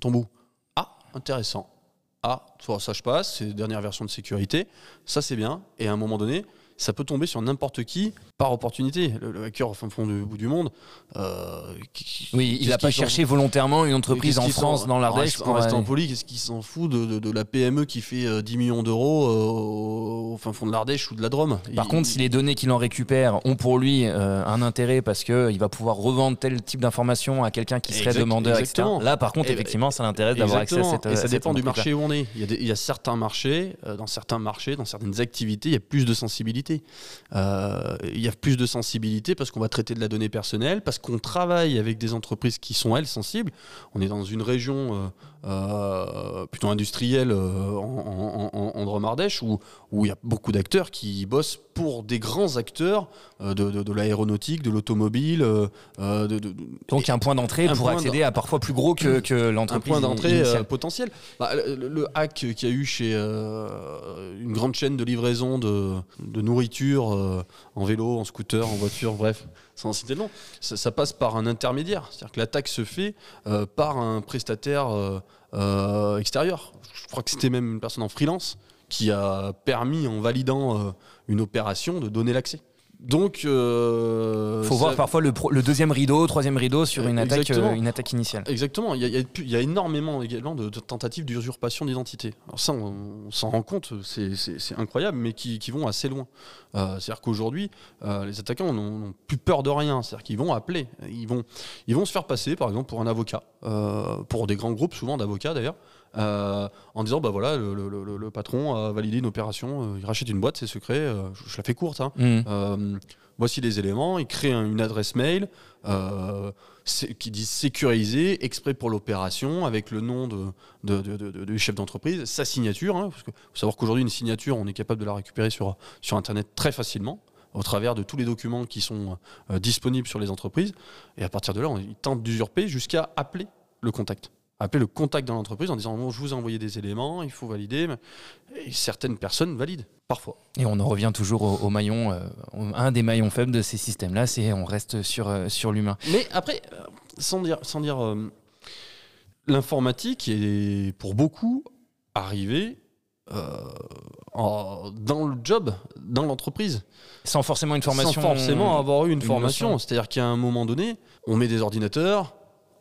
ton bout intéressant. Ah, ça je passe, c'est la dernière version de sécurité, ça c'est bien, et à un moment donné, ça peut tomber sur n'importe qui par opportunité. Le, hacker au fin fond du bout du monde. Euh, oui, il n'a pas cherché volontairement une entreprise en France, dans l'Ardèche. En restant poli, qu'est-ce qu'il s'en fout de, la PME qui fait 10 euh, millions d'euros euh, au fin fond de l'Ardèche ou de la Drôme? Par contre, si les données qu'il en récupère ont pour lui un intérêt parce qu'il va pouvoir revendre tel type d'information à quelqu'un qui serait demandeur, exactement. Là, par contre, effectivement, ça l'intéresse d'avoir accès à cette. Et ça dépend du marché où on est. Il y a, il y a certains marchés, dans certains marchés, dans certaines activités, il y a plus de sensibilité euh, il y a plus de sensibilité parce qu'on va traiter de la donnée personnelle, parce qu'on travaille avec des entreprises qui sont, elles, sensibles. On est dans une région euh, euh, plutôt industrielle en, en, Drôme-Ardèche où, où il y a beaucoup d'acteurs qui bossent pour des grands acteurs de, l'aéronautique, de l'automobile. Donc il y a un point d'entrée pour accéder à parfois plus gros que, que l'entreprise. Un point d'entrée potentiel. Bah, le, hack qu'il y a eu chez une grande chaîne de livraison de, de nourriture euh, en vélo, en scooter, en voiture, bref, sans citer le nom. Ça, passe par un intermédiaire. C'est-à-dire que l'attaque se fait euh, par un prestataire euh, extérieur. Je crois que c'était même une personne en freelance qui a permis, en validant une opération, de donner l'accès. Donc, euh, faut voir parfois le, le, deuxième rideau, troisième rideau sur une attaque, euh, une attaque initiale. Exactement. Il y, a, il y a énormément également de, tentatives d'usurpation d'identité. Alors ça, on, s'en rend compte, c'est incroyable, mais qui, qui, vont assez loin. Euh, C'est-à-dire qu'aujourd'hui, euh, les attaquants n'ont plus peur de rien. C'est-à-dire qu'ils vont appeler, ils vont, ils vont se faire passer, par exemple, pour un avocat, pour des grands groupes, souvent d'avocats d'ailleurs. Euh, en disant bah voilà le, patron a validé une opération, euh, il rachète une boîte, c'est secret, euh, je, la fais courte. Hein. Mmh. voici les éléments, il crée une adresse mail qui dit sécurisé, exprès pour l'opération, avec le nom de, du chef d'entreprise, sa signature. Hein, parce que faut savoir qu'aujourd'hui une signature, on est capable de la récupérer sur, sur internet très facilement au travers de tous les documents qui sont disponibles sur les entreprises. Et à partir de là, on, il tente d'usurper jusqu'à appeler le contact appeler le contact dans l'entreprise en disant bon, je vous ai envoyé des éléments, il faut valider. Et certaines personnes valident, parfois. Et on en revient toujours au, maillon, euh, un des maillons faibles de ces systèmes-là, c'est on reste sur, euh, sur l'humain. Mais après, euh, sans dire, sans dire l'informatique est pour beaucoup arrivée dans le job, dans l'entreprise. Sans forcément une formation. Sans forcément avoir eu une formation. C'est-à-dire qu'à un moment donné, on met des ordinateurs,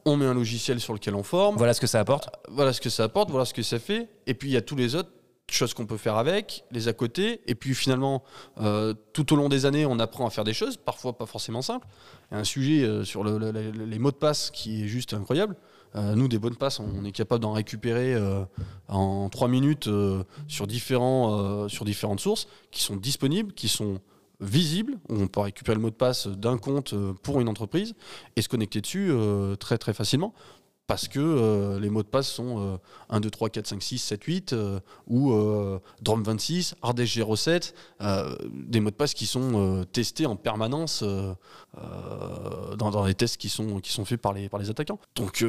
on met un logiciel sur lequel on forme. Voilà ce que ça apporte. Voilà ce que ça apporte, voilà ce que ça fait. Et puis il y a tous les autres choses qu'on peut faire avec, les à côté. Et puis finalement, euh, tout au long des années, on apprend à faire des choses, parfois pas forcément simples. Il y a un sujet euh, sur le- le- le- les mots de passe qui est juste incroyable. Euh, nous, des mots de passe, on est capable d'en récupérer euh, en trois minutes euh, sur, différents, euh, sur différentes sources qui sont disponibles, qui sont visibles, où on peut récupérer le mot de passe d'un compte euh, pour une entreprise et se connecter dessus euh, très très facilement. Parce que euh, les mots de passe sont euh, 1, 2, 3, 4, 5, 6, 7, 8 euh, ou euh, Drum26, Ardèche 07, euh, des mots de passe qui sont testés en permanence dans, dans les tests qui sont, qui sont faits par les, par les attaquants. Donc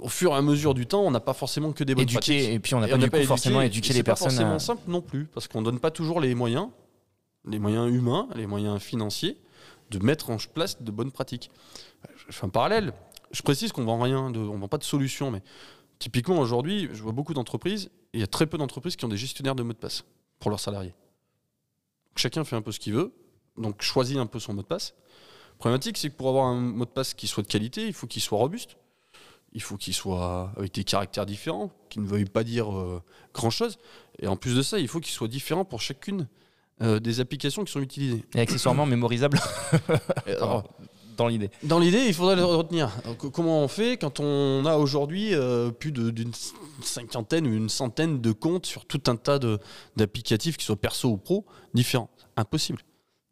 au fur et à mesure du temps, on n'a pas forcément que des bonnes Éduquer, pratiques. et puis on n'a Et pas du coup éduqué, forcément et éduqué c'est les pas personnes. forcément à- simple non plus, parce qu'on donne pas toujours les moyens, les moyens humains, les moyens financiers, de mettre en place de bonnes pratiques. Je fais un parallèle. Je précise qu'on vend rien, de, on vend pas de solution, mais typiquement aujourd'hui, je vois beaucoup d'entreprises, il y a très peu d'entreprises qui ont des gestionnaires de mots de passe pour leurs salariés. Chacun fait un peu ce qu'il veut, donc choisit un peu son mot de passe. Problématique, c'est que pour avoir un mot de passe qui soit de qualité, il faut qu'il soit robuste. Il faut qu'il soit avec des caractères différents, qui ne veuille pas dire euh, grand-chose. Et en plus de ça, il faut qu'il soit différent pour chacune euh, des applications qui sont utilisées. Et accessoirement mémorisable Et alors, dans l'idée. dans l'idée, il faudrait le retenir. Comment on fait quand on a aujourd'hui euh, plus d'une cinquantaine ou une centaine de comptes sur tout un tas d'applicatifs, qui soient perso ou pro, différents? Impossible.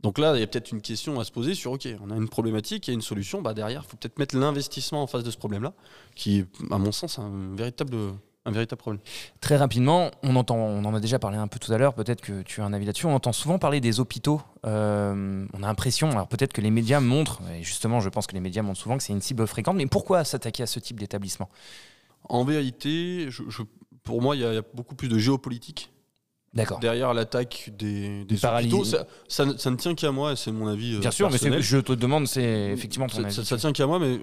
Donc là, il y a peut-être une question à se poser sur, OK, on a une problématique, il y a une solution, bah derrière, il faut peut-être mettre l'investissement en face de ce problème-là, qui est, à mon sens, un véritable, un véritable problème. Très rapidement, on entend, on en a déjà parlé un peu tout à l'heure, peut-être que tu as un avis là-dessus, on entend souvent parler des hôpitaux. Euh, on a l'impression, alors peut-être que les médias montrent, et justement je pense que les médias montrent souvent que c'est une cible fréquente, mais pourquoi s'attaquer à ce type d'établissement? En vérité, je- je- pour moi, il y, a il y a beaucoup plus de géopolitique D'accord. derrière l'attaque des, des hôpitaux. Ça, ça ne- ça ne tient qu'à moi, c'est mon avis. euh, Bien sûr, mais je te demande, c'est effectivement ton ça, avis. ça- ça tient qu'à moi, mais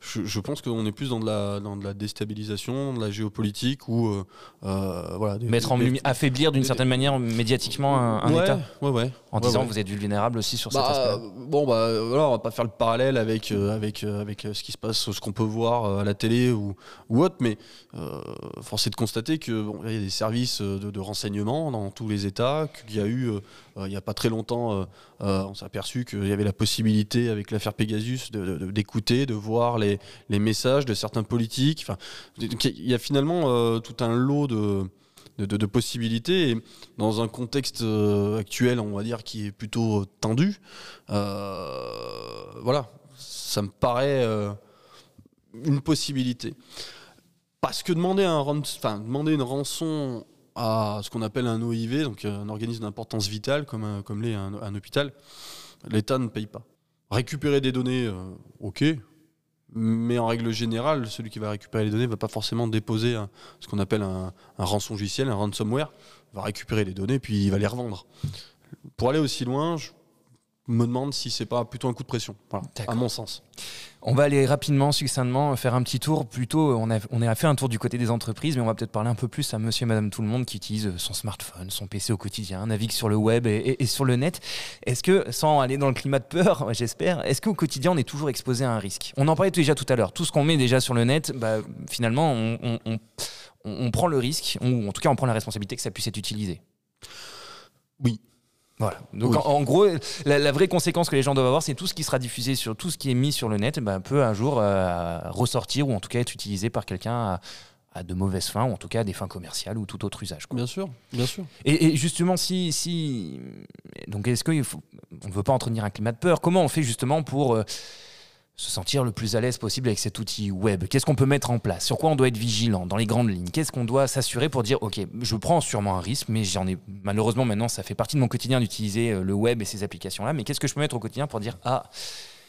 je, je pense qu'on est plus dans de la, dans de la déstabilisation, de la géopolitique ou euh, euh, voilà. des- Mettre en des- affaiblir d'une certaine manière médiatiquement un, un ouais, État, ouais, ouais. en disant ouais. vous êtes vulnérable aussi sur cet Bah, aspect. euh, bon bah voilà, on va pas faire le parallèle avec euh, avec avec ce qui se passe, ce qu'on peut voir à la télé ou ou autre, mais euh, force est de constater que bon, il y a des services de, de renseignement dans tous les États, qu'il y a eu euh, il y a pas très longtemps, on s'est aperçu qu'il y avait la possibilité avec l'affaire Pegasus de- de- d'écouter, de, voir les les messages de certains politiques. Enfin, il y a finalement euh, tout un lot de de, possibilités. Et dans un contexte euh, actuel, on va dire, qui est plutôt tendu, euh, voilà, ça me paraît une possibilité. Parce que demander, un, enfin, demander une rançon à ce qu'on appelle un OIV, donc un organisme d'importance vitale, comme, comme l'est un, un hôpital, l'État ne paye pas. Récupérer des données, ok, mais en règle générale, celui qui va récupérer les données ne va pas forcément déposer ce qu'on appelle un, un un ransomware. Va récupérer les données puis il va les revendre. Pour aller aussi loin, me demande si c'est pas plutôt un coup de pression, voilà, à mon sens. On va aller rapidement, succinctement, faire un petit tour. Plutôt, on a, on a fait un tour du côté des entreprises, mais on va peut-être parler un peu plus à monsieur et madame tout le monde qui utilise son smartphone, son PC au quotidien, navigue sur le web et, et- et sur le net. Est-ce que, sans aller dans le climat de peur, j'espère, est-ce qu'au quotidien, on est toujours exposé à un risque? On en parlait déjà tout à l'heure. Tout ce qu'on met déjà sur le net, bah, finalement, on, on- on- on- on prend le risque, ou en tout cas, on prend la responsabilité que ça puisse être utilisé. Oui. Voilà. Donc Oui. en, en gros, la, la vraie conséquence que les gens doivent avoir, c'est tout ce qui sera diffusé sur tout ce qui est mis sur le net, bah, peut un jour euh, ressortir ou en tout cas être utilisé par quelqu'un à, à de mauvaises fins ou en tout cas à des fins commerciales ou tout autre usage. quoi. Bien sûr, bien sûr. Et, et justement, si, si donc est-ce qu'il faut, on ne veut pas entretenir un climat de peur Comment on fait justement pour euh, se sentir le plus à l'aise possible avec cet outil web Qu'est-ce qu'on peut mettre en place? Sur quoi on doit être vigilant dans les grandes lignes? Qu'est-ce qu'on doit s'assurer pour dire ok, je prends sûrement un risque, mais j'en ai malheureusement maintenant ça fait partie de mon quotidien d'utiliser euh, le web et ces applications là. Mais qu'est-ce que je peux mettre au quotidien pour dire ah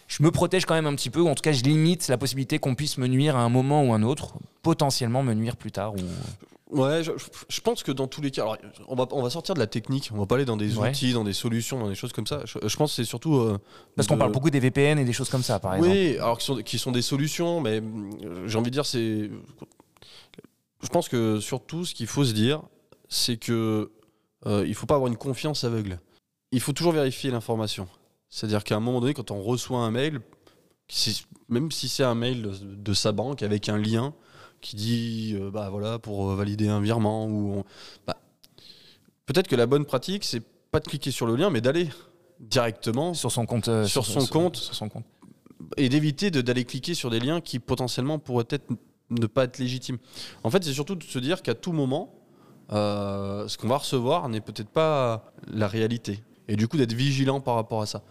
je me protège quand même un petit peu, ou en tout cas je limite la possibilité qu'on puisse me nuire à un moment ou un autre, potentiellement me nuire plus tard. Ouais, je, je pense que dans tous les cas, alors, on, va, on va sortir de la technique, on va pas aller dans des Ouais. outils, dans des solutions, dans des choses comme ça. Je, je pense que c'est surtout. euh, Parce qu'on parle beaucoup des VPN et des choses comme ça, par exemple. Oui, alors qui sont, qui sont des solutions, mais euh, j'ai envie de dire, c'est. Je pense que surtout, ce qu'il faut se dire, c'est que euh, il faut pas avoir une confiance aveugle. Il faut toujours vérifier l'information. C'est-à-dire qu'à un moment donné, quand on reçoit un mail, même si c'est un mail de, sa banque avec un lien qui dit euh, bah voilà pour valider un virement ou bah, peut-être que la bonne pratique c'est pas de cliquer sur le lien mais d'aller directement sur son compte sur, son compte sur son compte et d'éviter d'aller cliquer sur des liens qui potentiellement pourraient être ne pas être légitimes. En fait, c'est surtout de se dire qu'à tout moment, euh, ce qu'on va recevoir n'est peut-être pas la réalité. Et du coup, d'être vigilant par rapport à ça.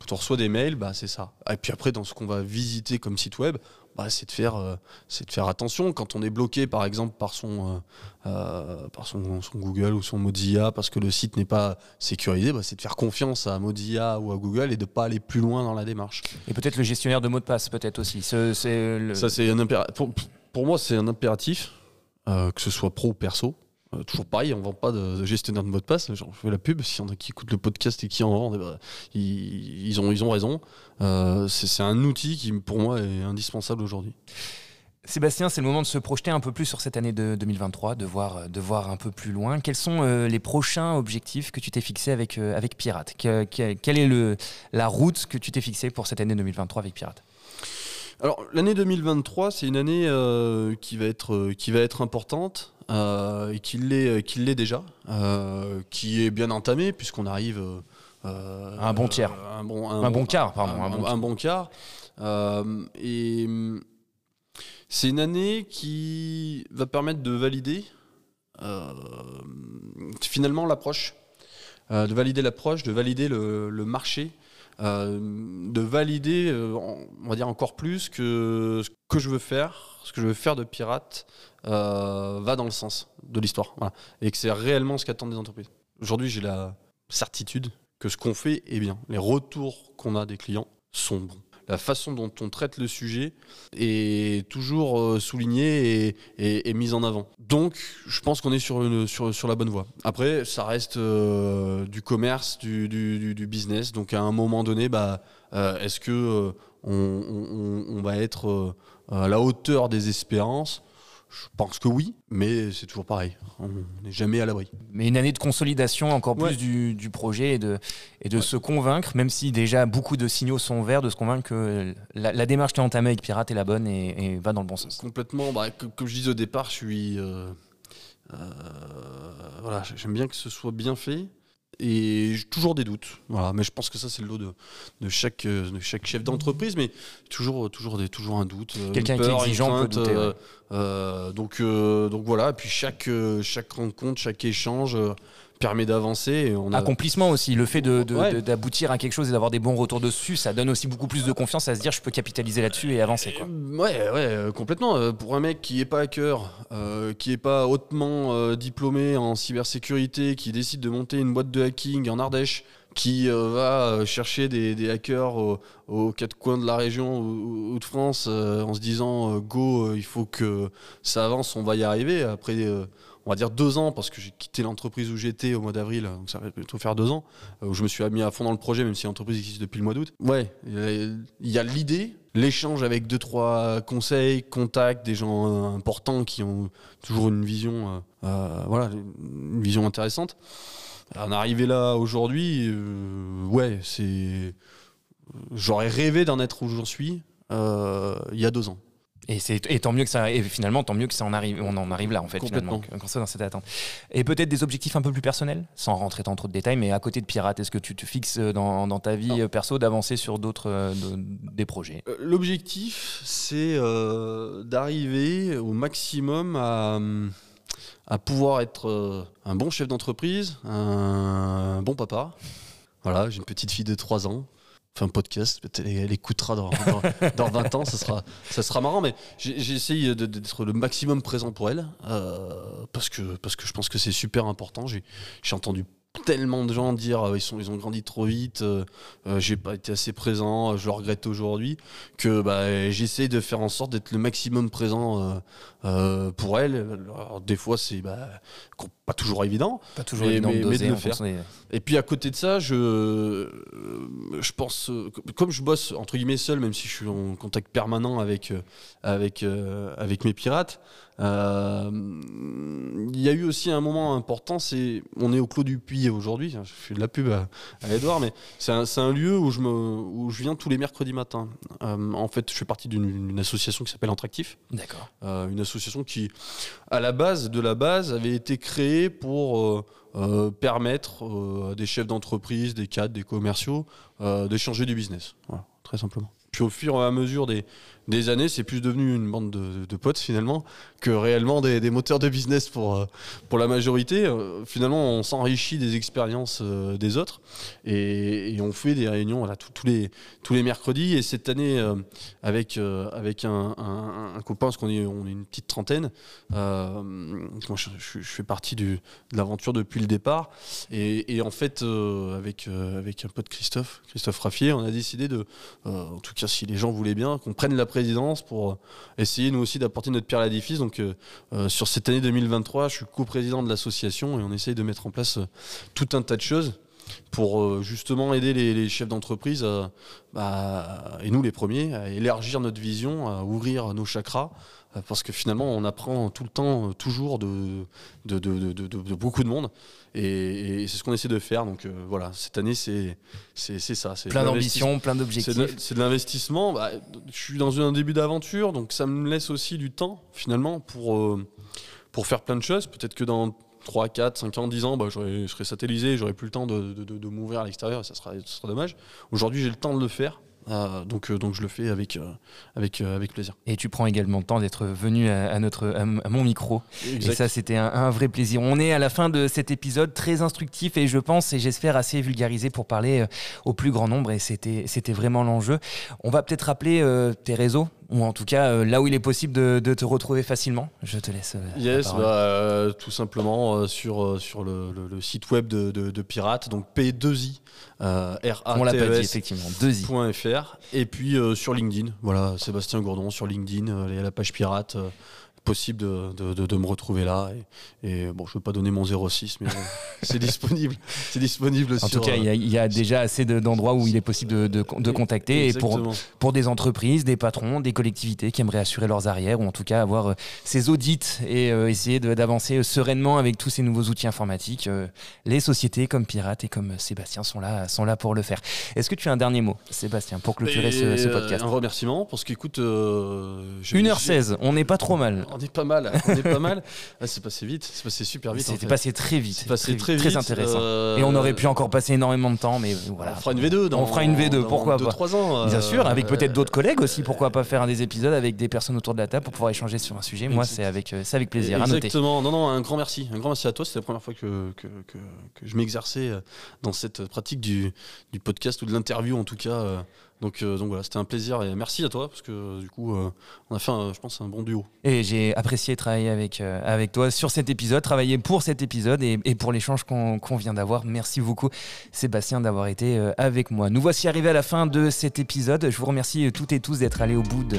Quand on reçoit des mails, bah, c'est ça. Et puis après, dans ce qu'on va visiter comme site web, bah, c'est de faire, euh, c'est de faire attention. Quand on est bloqué, par exemple, par son, euh, euh, par son, son, Google ou son Mozilla, parce que le site n'est pas sécurisé, bah, c'est de faire confiance à Mozilla ou à Google et de pas aller plus loin dans la démarche. Et peut-être le gestionnaire de mots de passe, peut-être aussi. Ça, c'est un pour, pour, moi, c'est un impératif, que ce soit pro ou perso. Euh, toujours pareil, on vend pas de, gestionnaire de mot de passe. je fais la pub. S'il y en a qui écoutent le podcast et qui en vendent, eh ben, ils, ont, ils ont raison. Euh, c'est un outil qui, pour moi, est indispensable aujourd'hui. Sébastien, c'est le moment de se projeter un peu plus sur cette année de 2023, de voir, de voir un peu plus loin. Quels sont euh, les prochains objectifs que tu t'es fixés avec, avec Pirate? Quelle est le, la route que tu t'es fixée pour cette année 2023 avec Pirate? Alors l'année 2023, c'est une année qui va être qui va être importante. Euh, et qu'il l'est, euh, qu'il l'est déjà, euh, qui est bien entamé puisqu'on arrive un bon tiers, un bon, un, bon, quart, pardon, un, bon, quart. et c'est une année qui va permettre de valider finalement l'approche, de valider l'approche, de valider le, le marché. De valider, on va dire encore plus que ce que je veux faire, ce que je veux faire de pirate, euh, va dans le sens de l'histoire. Et que c'est réellement ce qu'attendent les entreprises. Aujourd'hui, j'ai la certitude que ce qu'on fait est bien. Les retours qu'on a des clients sont bons. La façon dont on traite le sujet est toujours euh, soulignée et, mise en avant. Donc, je pense qu'on est sur, la bonne voie. Après, ça reste euh, du commerce, du, business. Donc, à un moment donné, bah, est-ce que va être à la hauteur des espérances? Je pense que oui, mais c'est toujours pareil. On n'est jamais à l'abri. Mais une année de consolidation encore plus du, projet et de, et de se convaincre, même si déjà beaucoup de signaux sont verts, de se convaincre que la, démarche qui est entamée avec Pirate est la bonne et, va dans le bon sens. Complètement. Bah, comme je disais au départ, je suis. Euh, euh, voilà, j'aime bien que ce soit bien fait et j'ai toujours des doutes. Voilà, mais je pense que ça c'est le lot de, de, chaque, euh, de chaque chef d'entreprise, mais toujours, toujours, des, toujours un doute. Euh, Quelqu'un qui est exigeant peut douter. Euh, donc, donc voilà, et puis chaque, chaque rencontre, chaque échange permet d'avancer. On Accomplissement aussi, le fait d'aboutir à quelque chose et d'avoir des bons retours dessus, ça donne aussi beaucoup plus de confiance à se dire je peux capitaliser là-dessus et avancer. Quoi. Ouais, ouais, complètement. Pour un mec qui n'est pas hacker, euh, qui n'est pas hautement euh, diplômé en cybersécurité, qui décide de monter une boîte de hacking en Ardèche, qui euh, va chercher des, hackers aux, quatre coins de la région ou, de France en se disant go, il faut que ça avance, on va y arriver. Après on va dire deux ans, parce que j'ai quitté l'entreprise où j'étais au mois d'avril, donc ça va bientôt faire deux ans, euh, où je me suis mis à fond dans le projet, même si l'entreprise existe depuis le mois d'août. Ouais, il y a l'idée, l'échange avec deux, trois conseils, contacts, des gens euh, importants qui ont toujours une vision, euh, voilà, une vision intéressante. En arriver là aujourd'hui, ouais, c'est. J'aurais rêvé d'en être où j'en suis il y a deux ans. Et, c'est, tant mieux que ça, et finalement, tant mieux que ça en arrive, on en arrive là, en fait, finalement, quand ça dans cette attente. Et peut-être des objectifs un peu plus personnels, sans rentrer dans trop de détails, mais à côté de Pirate, est-ce que tu te fixes dans, dans ta vie perso d'avancer sur d'autres euh, des projets? Euh, L'objectif, c'est euh, d'arriver au maximum à, à pouvoir être un bon chef d'entreprise, un bon papa. Voilà, j'ai une petite fille de 3 ans un podcast, elle, écoutera dans, dans, 20 ans, ça sera, ça sera marrant, mais j'essaye d'être le maximum présent pour elle, euh, parce, que, parce que je pense que c'est super important. J'ai entendu tellement de gens dire euh, ils, sont, ils ont grandi trop vite, euh, euh, j'ai pas été assez présent, je le regrette aujourd'hui, que bah, j'essaie de faire en sorte d'être le maximum présent pour elle. des fois, c'est bah, pas toujours évident, pas toujours évident de, le faire. Et puis à côté de ça, je, je pense, comme je bosse entre guillemets seul, même si je suis en contact permanent avec, avec, avec mes pirates, il y a eu aussi un moment important, c'est on est au Clos du Puy aujourd'hui. Je fais de la pub à, Edouard, mais c'est un, lieu où je, me, où je viens tous les mercredis matins. Euh, en fait, je fais partie d'une association qui s'appelle Entractif. D'accord. Euh, une association qui, à la base de la base, avait été créée pour permettre à des chefs d'entreprise, des cadres, des commerciaux d'échanger du business. Voilà, très simplement. Puis au fur et à mesure des, des années, c'est plus devenu une bande de, potes finalement que réellement des, moteurs de business pour, euh, pour la majorité. Euh, finalement, on s'enrichit des expériences euh, des autres et, on fait des réunions tous, les, tous les mercredis. Et cette année, avec, avec un, copain, parce qu'on est, on est une petite trentaine, moi je, fais partie de l'aventure depuis le départ. Et, en fait, avec, avec un pote Christophe, Christophe Raffier, on a décidé de, en tout cas si les gens voulaient bien, qu'on prenne la pour euh, essayer nous aussi d'apporter notre pierre à l'édifice. Donc euh, euh, sur cette année 2023, je suis co-président de l'association et on essaye de mettre en place tout un tas de choses pour justement aider les, chefs d'entreprise, bah, et nous les premiers, à élargir notre vision, à ouvrir nos chakras, parce que finalement on apprend tout le temps, toujours de, de, de, de beaucoup de monde. Et, c'est ce qu'on essaie de faire. Donc euh, voilà, cette année, c'est ça. Plein d'ambition, plein d'objectifs. C'est de, l'investissement. Bah, je suis dans un début d'aventure, donc ça me laisse aussi du temps, finalement, pour, euh, pour faire plein de choses. Peut-être que dans 3, 4, 5 ans, 10 ans, bah, je serai satellisé, j'aurai plus le temps de, de m'ouvrir à l'extérieur, ça sera, ça sera dommage. Aujourd'hui, j'ai le temps de le faire. Euh, donc, euh, donc je le fais avec, euh, avec, avec plaisir. Et tu prends également le temps d'être venu à, notre, à, mon micro. Et ça, c'était un, vrai plaisir. On est à la fin de cet épisode très instructif et je pense et j'espère assez vulgarisé pour parler au plus grand nombre et c'était vraiment l'enjeu. On va peut-être rappeler tes réseaux ou en tout cas euh, là où il est possible de, te retrouver facilement. Je te laisse. Euh, yes, bah, euh, tout simplement sur, sur le, site web de, de, Pirate, donc P2i, r a t e effectivement, 2i.fr, et puis sur LinkedIn, voilà, Sébastien Gourdon sur LinkedIn, il y a la page Pirate possible de, de, de, me retrouver là. Et, bon, je ne veux pas donner mon 06, mais c'est disponible. C'est disponible. En tout cas, il y, a, déjà assez d'endroits où il est possible de, contacter. Et pour, pour des entreprises, des patrons, des collectivités qui aimeraient assurer leurs arrières, ou en tout cas avoir euh, ces audits et euh, essayer d'avancer sereinement avec tous ces nouveaux outils informatiques, euh, les sociétés comme Pirate et comme Sébastien sont là, sont là pour le faire. Est-ce que tu as un dernier mot, Sébastien, pour clôturer ce, podcast? Un remerciement, parce qu'écoute. 1h16, on n'est pas trop mal on est pas mal, on est pas mal. Ah, c'est passé vite, c'est passé super vite. C'était passé très vite. C'est passé très, très, intéressant. Euh, Et on aurait pu encore passer énormément de temps, mais voilà. On fera une V2 On fera une V2, pourquoi pas 3 ans. Bien sûr, avec peut-être d'autres collègues aussi. Pourquoi pas faire un des épisodes avec des personnes autour de la table pour pouvoir échanger sur un sujet. Moi, c'est avec, euh, avec plaisir. Exactement. Non, non, un grand merci. Un grand merci à toi. C'est la première fois que, que, que, je m'exerçais euh, dans cette pratique du, du podcast ou de l'interview, en tout cas. Donc, euh, donc voilà, c'était un plaisir et merci à toi parce que du coup, euh, on a fait, je pense, un bon duo. Et j'ai apprécié travailler avec, euh, avec toi sur cet épisode, travailler pour cet épisode et, pour l'échange qu'on vient d'avoir. Merci beaucoup, Sébastien, d'avoir été avec moi. Nous voici arrivés à la fin de cet épisode. Je vous remercie toutes et tous d'être allés au bout de,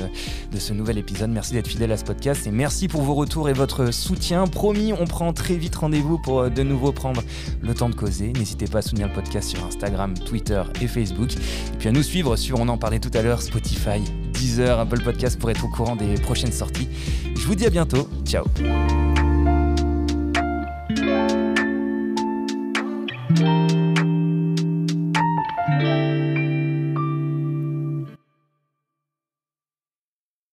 de, ce nouvel épisode. Merci d'être fidèle à ce podcast et merci pour vos retours et votre soutien. Promis, on prend très vite rendez-vous pour de nouveau prendre le temps de causer. N'hésitez pas à soutenir le podcast sur Instagram, Twitter et Facebook. Et puis à nous suivre sur on en parlait tout à l'heure, Spotify, Deezer, Apple Podcast pour être au courant des prochaines sorties. Je vous dis à bientôt. Ciao.